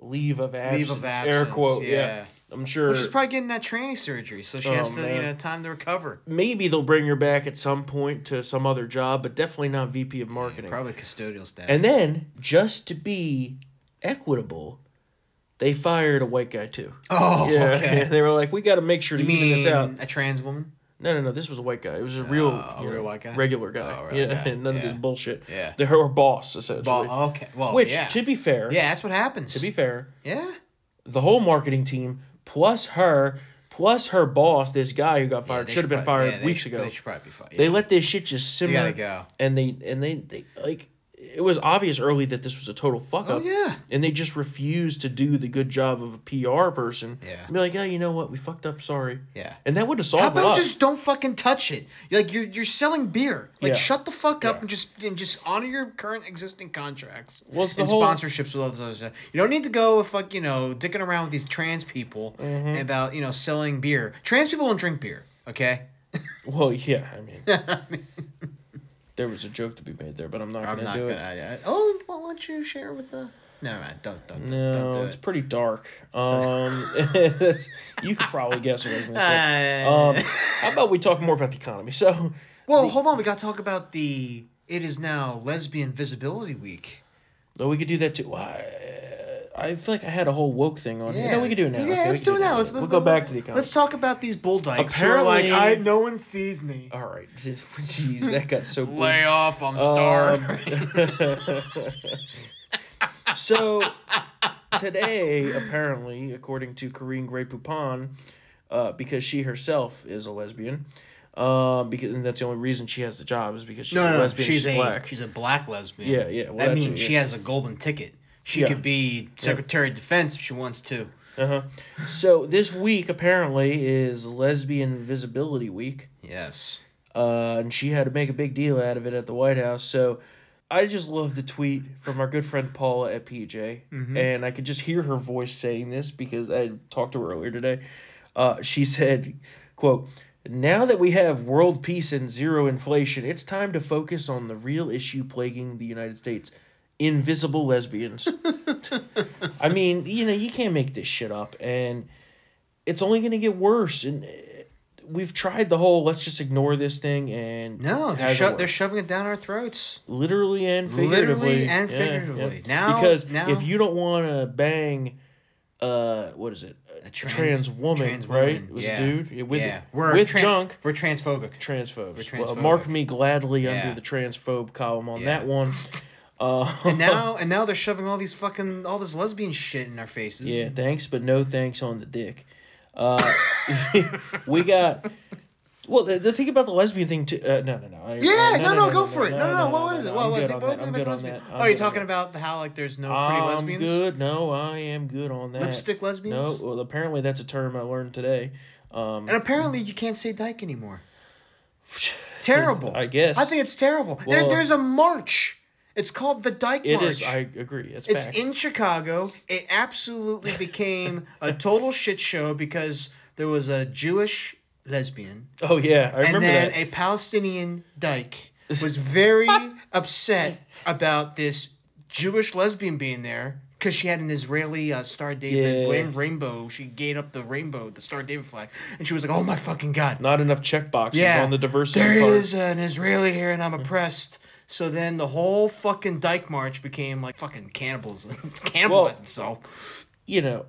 Leave of absence. Leave of absence. Air quote. Yeah. yeah. I'm sure. Well, she's probably getting that tranny surgery, so she Oh, has to, you know, time to recover. maybe they'll bring her back at some point to some other job, but definitely not VP of marketing. Probably custodial staff. And then, just to be equitable, they fired a white guy too. oh, yeah, okay. (laughs) they were like, we got to make sure to You even this out. a trans woman? No, no, no. This was a white guy. It was a real, oh, a real know, white guy? regular guy. Oh, real yeah, guy. (laughs) none of this bullshit. Yeah. they're her boss essentially. Well, okay. Well, Which, yeah. to be fair, yeah, that's what happens. to be fair, yeah. the whole marketing team plus her plus her boss, this guy who got fired, they should have been probably- fired yeah, weeks should- ago. They should probably be fired. They let this shit just simmer. gotta go. And they and they, they like it was obvious early that this was a total fuck Oh, up. yeah. And they just refused to do the good job of a PR person. Yeah. And be like, yeah, you know what, we fucked up, sorry. Yeah. And that would have solved How about just don't fucking touch it? Like you're you're selling beer. Like Yeah. shut the fuck up Yeah. and just and just honor your current existing contracts. Well, it's the and whole- sponsorships with all this other stuff. You don't need to go with like you know dicking around with these trans people Mm-hmm. about you know selling beer. Trans people don't drink beer. Okay. (laughs) Well, yeah, I mean, (laughs) There was a joke to be made there, but I'm not I'm gonna not do gonna. it. I, I, oh, why don't you share with the? No, man, don't don't No, don't do it's it. pretty dark. (laughs) Um, (laughs) that's, you could probably guess what I was gonna say. Um, how about we talk more about the economy? So, Well, hold on. We got to talk about the. It is now Lesbian Visibility Week. oh, we could do that too. Why? I feel like I had a whole woke thing on. Yeah, no, we could do it now. Yeah, Okay, let's do it now. Let's, let's we'll go back to the economy. Let's talk about these bull dykes. Apparently- like I no one sees me. All right, jeez, (laughs) that got so. (laughs) Lay off! I'm Um, starving. (laughs) So today, apparently, according to Karine Gray Poupon, uh, because she herself is a lesbian, um, because and that's the only reason she has the job is because she's no, a no, lesbian. she's a black. she's a black lesbian. Yeah, yeah, well, that means it, she has a golden ticket. She Yeah. could be Secretary of Defense if she wants to. uh-huh. So this week apparently is Lesbian Visibility Week. Yes. uh, and she had to make a big deal out of it at the White House. So I just love the tweet from our good friend Paula at PJ, and I could just hear her voice saying this because I talked to her earlier today. Uh, she said, "quote." Now that we have world peace and zero inflation, it's time to focus on the real issue plaguing the United States invisible lesbians. (laughs) I mean, you know, you can't make this shit up, and it's only going to get worse. And uh, we've tried the whole let's just ignore this thing, and No, they're sho- they're shoving it down our throats. literally and figuratively, Literally and figuratively. yeah. Now- because now- if you don't want to bang, uh, what is it, a, trans- trans, woman, trans right? It was yeah. a dude with yeah, we're with tran- junk. We're transphobic. Transphobes. We're Well, transphobic. mark me gladly Yeah. under the transphobe column on Yeah. that one. (laughs) Uh, and (laughs) now and now they're shoving all these fucking all this lesbian shit in our faces. Yeah, thanks, but no thanks on the dick. Uh, (laughs) we got. Well, the, the thing about the lesbian thing too. Uh, no, no, no. Yeah, uh, no, no, go for it. No, no, no. What is it? no, What, I'm what, good what, on what, that. I'm what good on lesbian? that. Oh, I'm you're talking about the, how like there's no pretty I'm lesbians. good. No, I am good on that. Lipstick lesbians? No, well, apparently that's a term I learned today. Um, And apparently you can't say dyke anymore. (sighs) Terrible. I guess. I think it's terrible. there, there's a march. It's called the Dyke it March. is. I agree. It's, It's fact. in Chicago. It absolutely (laughs) became a total shit show because there was a Jewish lesbian oh yeah, I and remember then that. a Palestinian dyke (laughs) was very upset about this Jewish lesbian being there because she had an Israeli uh, Star David Yeah. rain- rainbow. She gave up the rainbow, the Star David flag, and she was like, "Oh my fucking god!" Not enough check boxes on the diversity There part. is an Israeli here, and I'm oppressed. So then the whole fucking Dyke March became like fucking cannibals, (laughs) cannibalized Well- itself. You know,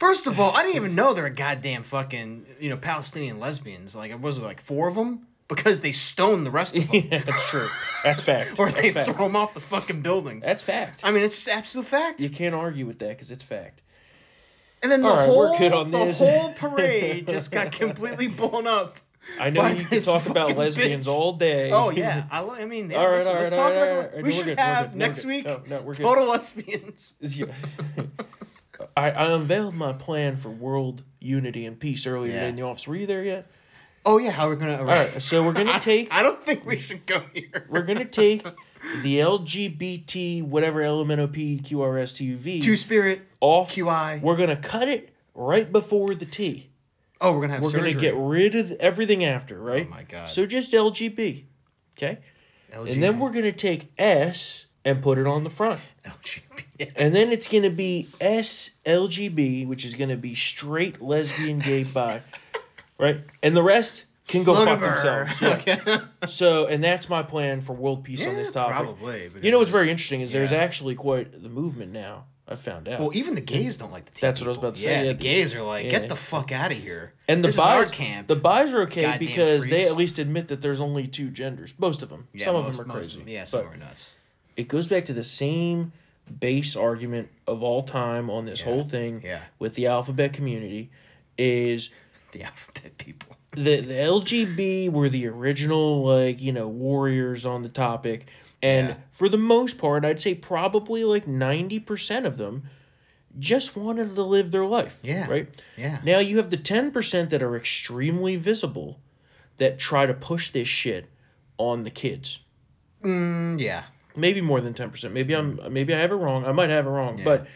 First of all, I didn't (laughs) even know there were goddamn fucking you know Palestinian lesbians. Like, it was like four of them because they stoned the rest of them, yeah, (laughs) that's true. That's fact. or That's they fact. throw them off the fucking buildings. That's fact. I mean, it's absolute fact. You can't argue with that because it's fact. and then the right, whole we're good on the this. whole parade just got completely blown up. I know you (laughs) can talk about lesbians bitch. all day. Oh yeah, I, I mean, yeah, All right, listen, all let's right, talk all right, about right. We No, should good, have next week No, no, we're good. total lesbians. (laughs) Yeah. (laughs) I, I unveiled my plan for world unity and peace earlier Yeah. in the office. Were you there yet? Oh yeah, how we're gonna? All right, so we're gonna take I don't think we should go here. we're gonna take the LGBT whatever QRSTUV Two spirit off. QI. We're gonna cut it right before the T. Oh, we're gonna have We're surgery. gonna get rid of everything after, oh right? Oh my God. So just LGB, okay? And then we're gonna take S and put it on the front. LGB. And then it's gonna be S LGB, which is gonna be straight, lesbian, gay, (laughs) bi, right? And the rest can go fuck themselves. (laughs) Yeah. So, and that's my plan for world peace on this Yeah, topic. probably, You know what's very interesting is there's actually quite the movement now. I found out. Well, even the gays don't like the. T That's what I was about to say, Yeah, yeah, the gays are like, yeah. get the fuck out of here. and the this is our camp. the bis are okay Goddamn because they at least admit that there's only two genders. Most of them. yeah, some most- of them are crazy. yeah, some but are nuts. it goes back to the same base argument of all time on this whole thing yeah. with the alphabet community is (laughs) The alphabet people. the the LGB were the original like you know warriors on the topic, and Yeah. for the most part, I'd say probably like ninety percent of them just wanted to live their life. Yeah. Right. Yeah. Now you have the ten percent that are extremely visible, that try to push this shit on the kids. Mm, yeah. Maybe more than ten percent. Maybe I'm maybe I have it wrong. I might have it wrong, yeah. but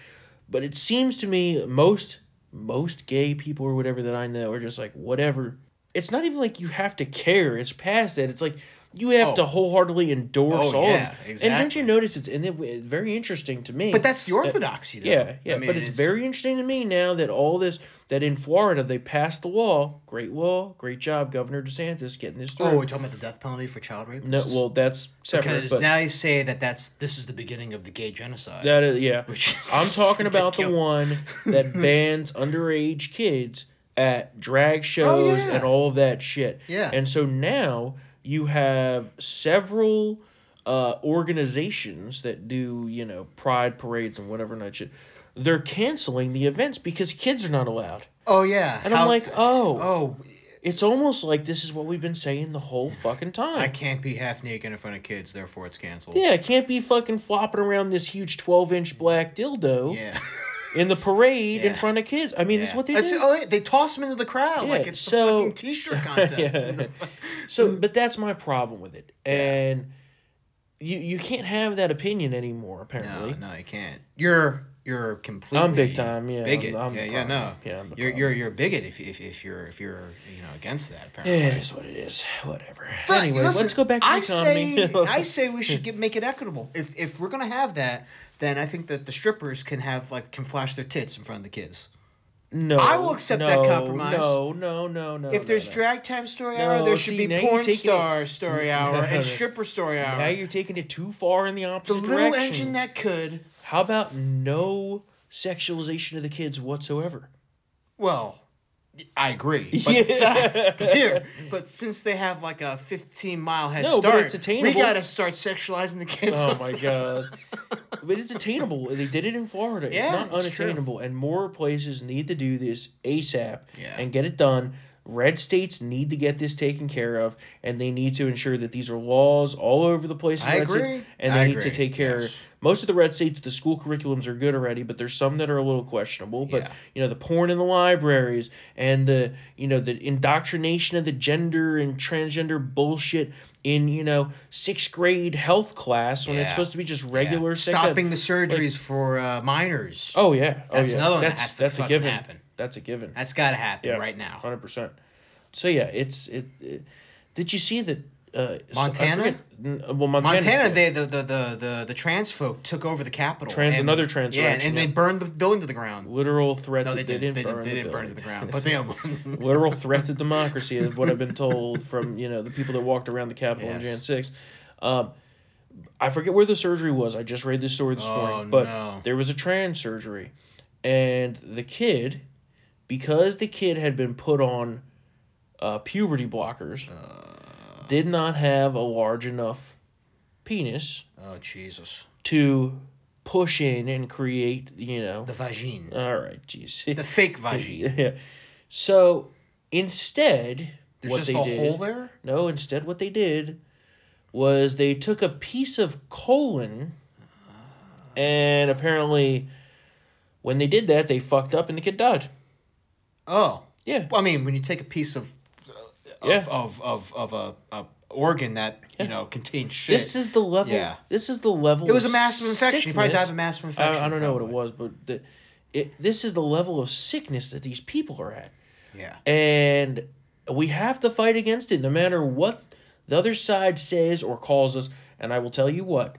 but it seems to me most most gay people or whatever that I know are just like whatever. it's not even like you have to care. It's past that. It's like you have Oh. to wholeheartedly endorse Oh, all yeah, of it. And don't you notice it's and it, it's very interesting to me. But that's the orthodoxy, though. Yeah, yeah, I mean, but it's, very interesting to me now that all this that in Florida they passed the law. Great law, great job, Governor DeSantis getting this oh, through. Oh, we're talking about the death penalty for child rape. no, well, that's separate. because but now you say that that's this is the beginning of the gay genocide. that is, yeah, Which is I'm talking about the one that (laughs) bans underage kids at drag oh, shows Oh, yeah. and all of that shit. Yeah. and so now you have several uh, organizations that do you know pride parades and whatever night shit. They're canceling the events because kids are not allowed. oh yeah, And I'm like, oh, oh, it's almost like this is what we've been saying the whole fucking time. I can't be half naked in front of kids, therefore it's canceled. yeah, I can't be fucking flopping around this huge 12 inch black dildo yeah. (laughs) in the parade in front of kids. I mean, that's what they That's- do. oh, yeah, they toss them into the crowd like it's so- the fucking t-shirt (laughs) contest. Yeah. (laughs) So, but that's my problem with it. And you you can't have that opinion anymore, apparently. no, you can't. You're you're completely. I'm big time, yeah, Bigot. I'm- I'm yeah, yeah, no. Yeah, you're you're you're a bigot if, if if you're if you're you know against that. Apparently. Yeah, it is what it is. Whatever. But, anyway, listen, let's go back to the I economy. say I (laughs) say we should get, make it equitable. If if we're gonna have that, then I think that the strippers can have like can flash their tits in front of the kids. no, I will accept that compromise. No, no, no, no. If no, there's no. drag time story No, hour, there should see, be porn taking it- star story (laughs) hour No, no. and stripper story hour. now you're taking it too far in the opposite direction. the little direction. engine that could. How about no sexualization of the kids whatsoever? Well, I agree. But, Yeah. fact, (laughs) but here, but since they have like a 15 mile head No, but start, it's we attainable. got to start sexualizing the kids. Oh (laughs) my god. But it's attainable. They did it in Florida. Yeah, it's not it's true. unattainable. And more places need to do this ASAP Yeah. and get it done. Red states need to get this taken care of, and they need to ensure that these are laws all over the place. in I red states, agree. and they I need to take care. yes. Most of the red states, the school curriculums are good already, but there's some that are a little questionable. But Yeah. you know, the porn in the libraries and the you know the indoctrination of the gender and transgender bullshit in you know sixth grade health class when it's supposed to be just regular Yeah. sex ed. Stopping the surgeries for uh, minors. Oh yeah, oh, That's yeah. another one that That's has to that's a given. happen. That's a given. That's got to happen yeah, right now. hundred percent. So yeah, it's it, it. Did you see that? Uh, Montana? forget- well, Montana's Montana, they the, the, the, the, the trans folk took over the Capitol. Trans- and- another trans Yeah, and they burned the building to the ground. literal threat. No, that they didn't. They didn't, burn they the didn't burn it to the ground. But they, (laughs) literal threat to democracy is what I've been told from you know the people that walked around the Capitol on Jan 6. Um, I forget where the surgery was. I just read this story this Oh, morning, but no. there was a trans surgery, and the kid, because the kid had been put on uh, puberty blockers, did not have a large enough penis oh Jesus, to push in and create. You know. the vagine, all right, jeez. the fake vagine. (laughs) Yeah. So instead, There's what just they a did, hole there. No, instead, what they did was they took a piece of colon, and apparently, when they did that, they fucked up and the kid died. Oh, Yeah. Well, I mean, when you take a piece of of Yeah. of, of, of a, a organ that you know contains shit. This is the level. Yeah. This is the level. it was a massive infection. He probably died of a massive I, infection. I don't know what it was, but the, it. This is the level of sickness that these people are at. Yeah. and we have to fight against it no matter what the other side says or calls us and i will tell you what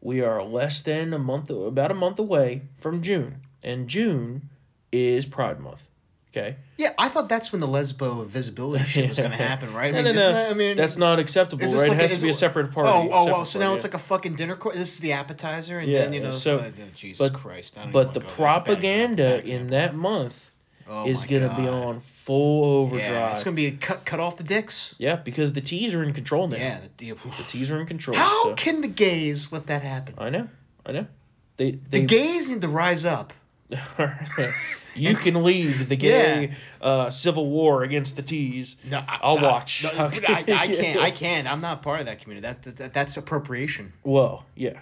we are less than a month about a month away from june and june is pride month okay Yeah, I thought that's when the lesbo visibility (laughs) shit was going to happen, right? I no, mean, no, no. that- I mean, that's not acceptable right this it has is to be a separate party Oh, oh, oh so now party, it's yeah. like a fucking dinner course. This is the appetizer, and yeah then you know. so uh, Jesus but, Christ! I don't but the wanna go there. It's a bad propaganda bad in that month Oh is gonna be on full overdrive Yeah, it's gonna be cut cut off the dicks. yeah because the t's are in control now Yeah, the, the, the t's are in control How so. can the gays let that happen? i know i know they, they The gays need to rise up. (laughs) you can lead the gay uh, civil war against the T's. No, I, I'll I- watch. no, I, I (laughs) can't. I can't. I'm not part of that community. That, that that's appropriation. Well, yeah,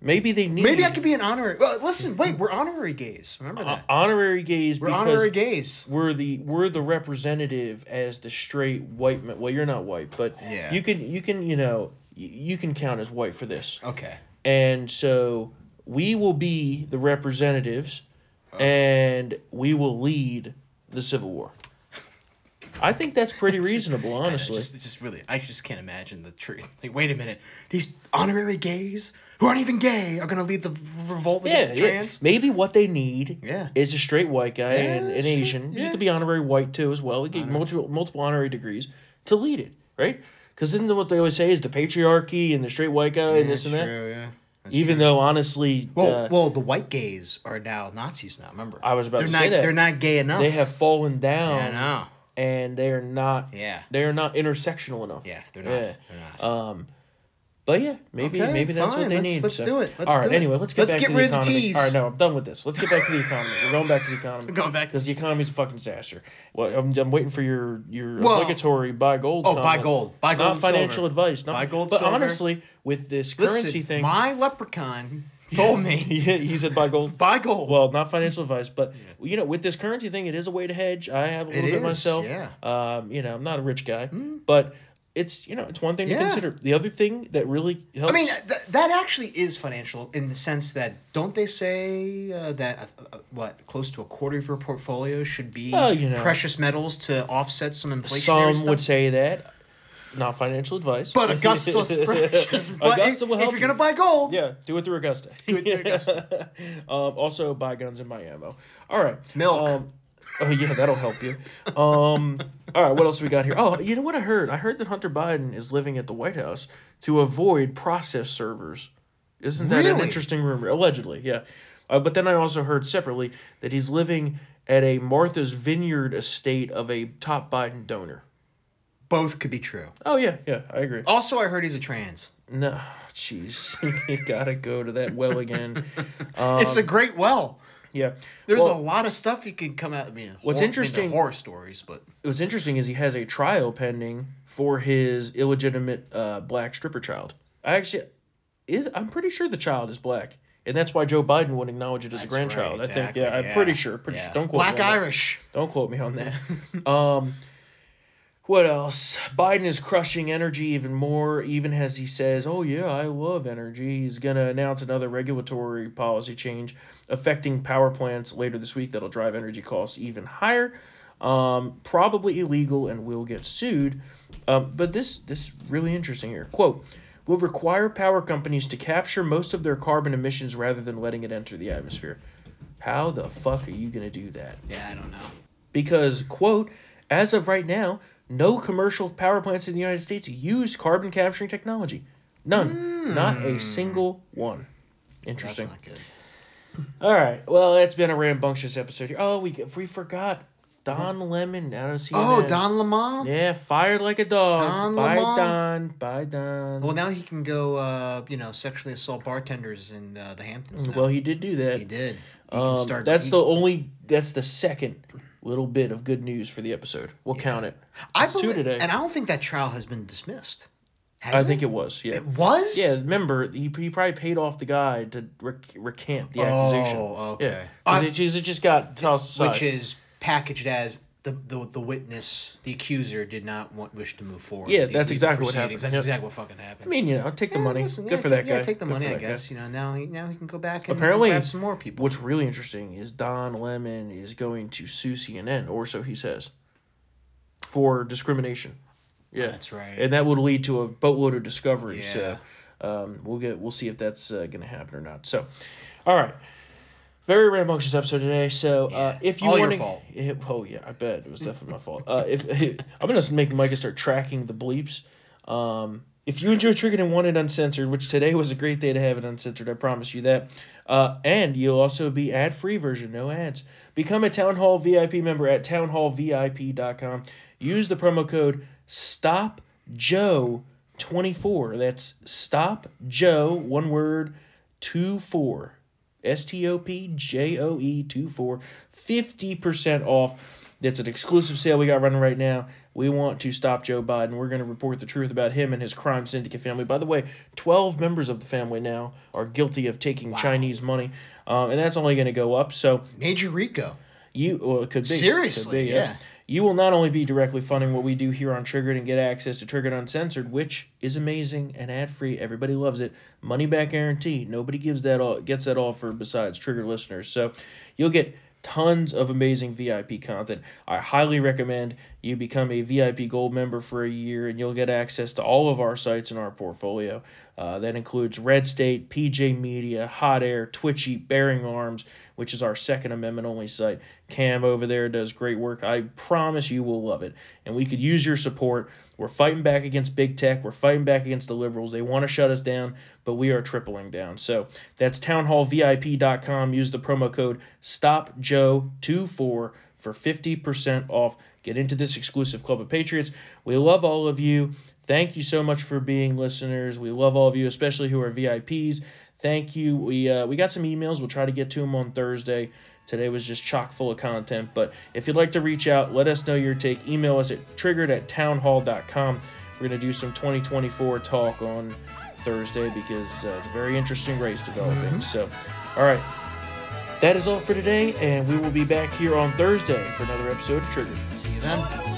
maybe they need Maybe I could be an honorary. Well, listen, wait. We're honorary gays. Remember that. honorary gays We're because honorary gays. we're the we're the representative as the straight white man. Well, you're not white, but Yeah. you can you can you know you can count as white for this. Okay. And so we will be the representatives, Oh. and we will lead the Civil War. I think that's pretty (laughs) reasonable, honestly. Just, just really, I just can't imagine the truth. Like, wait a minute, these honorary gays who aren't even gay are gonna lead the revolt against yeah. trans. maybe what they need Yeah. is a straight white guy and an. Asian. You Yeah. could be honorary white too as well. You get multiple multiple honorary degrees to lead it, right? Because then what they always say is the patriarchy and the straight white guy and this and that. True, yeah. That's Even though honestly, Well, uh, well, the white gays are now Nazis now. Remember, I was about they're to not, say that. They're not gay enough. they have fallen down. Yeah, I know. and they are not. Yeah. they are not intersectional enough. Yes, they're not. Yeah. They're not. Um, but yeah, maybe Okay, maybe that's what they Let's- need. let's so. do it. Let's All right. Anyway, let's get Let's back get to the rid of the economy. tease. All right, no, I'm done with this. Let's get back to the economy. We're going back to the economy. We're (laughs) going back because the economy's a fucking disaster. Well, I'm, I'm waiting for your your Well- obligatory buy gold. Oh, buy gold. Buy gold Not financial silver. advice. Not, Buy gold, But silver. honestly, with this Listen, currency thing, my leprechaun told me (laughs) he, said buy gold. (laughs) buy gold. Well, not financial advice, but you know, with this currency thing, it is a way to hedge. I have a little It bit is, myself. yeah. Um, you know, I'm not a rich guy, but it's you know, it's one thing to consider. The other thing that really helps. I mean, th- that actually is financial in the sense that don't they say uh, that uh, uh, what close to a quarter of your portfolio should be Well, you know. precious metals to offset some inflation? some would say that. Not financial advice. But Augusta's (laughs) precious. But Augusta if, will help if you're you. gonna buy gold, Yeah, do it through Augusta. do it through Augusta. (laughs) um, also, buy guns in my ammo. All right. Milk. Um, oh yeah, that'll help you. Um, all right, what else we got here? Oh, you know what I heard? I heard that Hunter Biden is living at the White House to avoid process servers. Isn't that an interesting rumor? Allegedly, yeah. Uh, but then I also heard separately that he's living at a Martha's Vineyard estate of a top Biden donor. both could be true. Oh yeah, yeah, I agree. Also, I heard he's a trans. No, jeez, (laughs) you gotta go to that well again. (laughs) it's a great well. Yeah, There's Well, a lot of stuff you can come out. I mean, What's hor- I mean, interesting- horror stories, but what's interesting is he has a trial pending for his illegitimate uh, black stripper child. I actually is I'm pretty sure the child is black, and that's why Joe Biden would acknowledge it as That's a grandchild. right, I think. Yeah, I'm pretty sure. Pretty yeah. sure. Don't quote Black me on that. Irish. Don't quote me on that. (laughs) um, what else? Biden is crushing energy even more, even as he says, "Oh yeah, I love energy." He's gonna announce another regulatory policy change affecting power plants later this week that'll drive energy costs even higher. Um, probably illegal and will get sued. Um, but this this is really interesting here. Quote. Will require power companies to capture most of their carbon emissions rather than letting it enter the atmosphere. How the fuck are you going to do that? Yeah, I don't know. because quote as of right now no commercial power plants in the united states use carbon capturing technology none not a single one Hmm. That's interesting not good. all right well it's been a rambunctious episode here oh we we forgot don lemon out of CNN. Oh, Don Lemon. yeah fired like a dog Don bye Lemon. don bye don Well, now he can go, uh, you know, sexually assault bartenders in uh, the Hamptons. Now. well he did do that he did. He um, can start. that's he- the only that's the second little bit of good news for the episode we'll count it I It's two believe, today and I don't think that trial has been dismissed. Has I it? think it was, yeah. It was. Yeah, remember he, he probably paid off the guy to rec- recant the oh, accusation. Oh, okay. Yeah, because it, it just got tossed aside. Which is packaged as the, the the witness, the accuser, did not want wish to move forward. Yeah, that's exactly what happened. That's Yep. exactly what fucking happened. I mean, you know, take the Yeah, money. listen, Good yeah, for that guy. Yeah, take the Good money, I that guy. guess. You know, now he now he can go back and Apparently, grab some more people. What's really interesting is Don Lemon is going to sue CNN, or so he says, for discrimination. Yeah, That's right. and that would lead to a boatload of discovery. Yeah. So, um, we'll get we'll see if that's uh, going to happen or not. So, all right. Very rambunctious episode today. So, uh, if you All your want fault. (laughs) to, oh yeah, I bet it was definitely my fault. Uh, if (laughs) I'm gonna make Micah start tracking the bleeps. Um, if you enjoy Triggered and want it uncensored, which today was a great day to have it uncensored, I promise you that. Uh, and you'll also be ad free version, no ads. Become a Town Hall VIP member at townhallvip.com. Use the promo code Stop Joe 24. That's Stop Joe, one word, two four. S T O P J O E 2 4. 50% off. That's an exclusive sale we got running right now. We want to stop Joe Biden. We're going to report the truth about him and his crime syndicate family. By the way, 12 members of the family now are guilty of taking Chinese money, um, and that's only going to go up. So Major Rico. you, well, it could be. Seriously, Could be, yeah. You will not only be directly funding what we do here on Triggered and get access to Triggered Uncensored, which is amazing and ad free. Everybody loves it. Money back guarantee. Nobody gives that all gets that offer besides Triggered listeners. So you'll get tons of amazing VIP content. I highly recommend you become a VIP Gold member for a year, and you'll get access to all of our sites in our portfolio. Uh, that includes Red State, PJ Media, Hot Air, Twitchy, Bearing Arms, which is our Second Amendment only site. Cam over there does great work. I promise you will love it. And we could use your support. We're fighting back against big tech. We're fighting back against the liberals. They want to shut us down, but we are tripling down. So that's townhallvip.com. Use the promo code STOPJOE24 for 50% off. Get into this exclusive Club of Patriots. We love all of you. Thank you so much for being listeners. We love all of you, especially who are VIPs. Thank you. We uh, we got some emails. We'll try to get to them on Thursday. Today was just chock full of content. But if you'd like to reach out, let us know your take. Email us at triggered at townhall.com. We're going to do some 2024 talk on Thursday because uh, it's a very interesting race developing. So, all right. That is all for today, and we will be back here on Thursday for another episode of Trigger. See you then.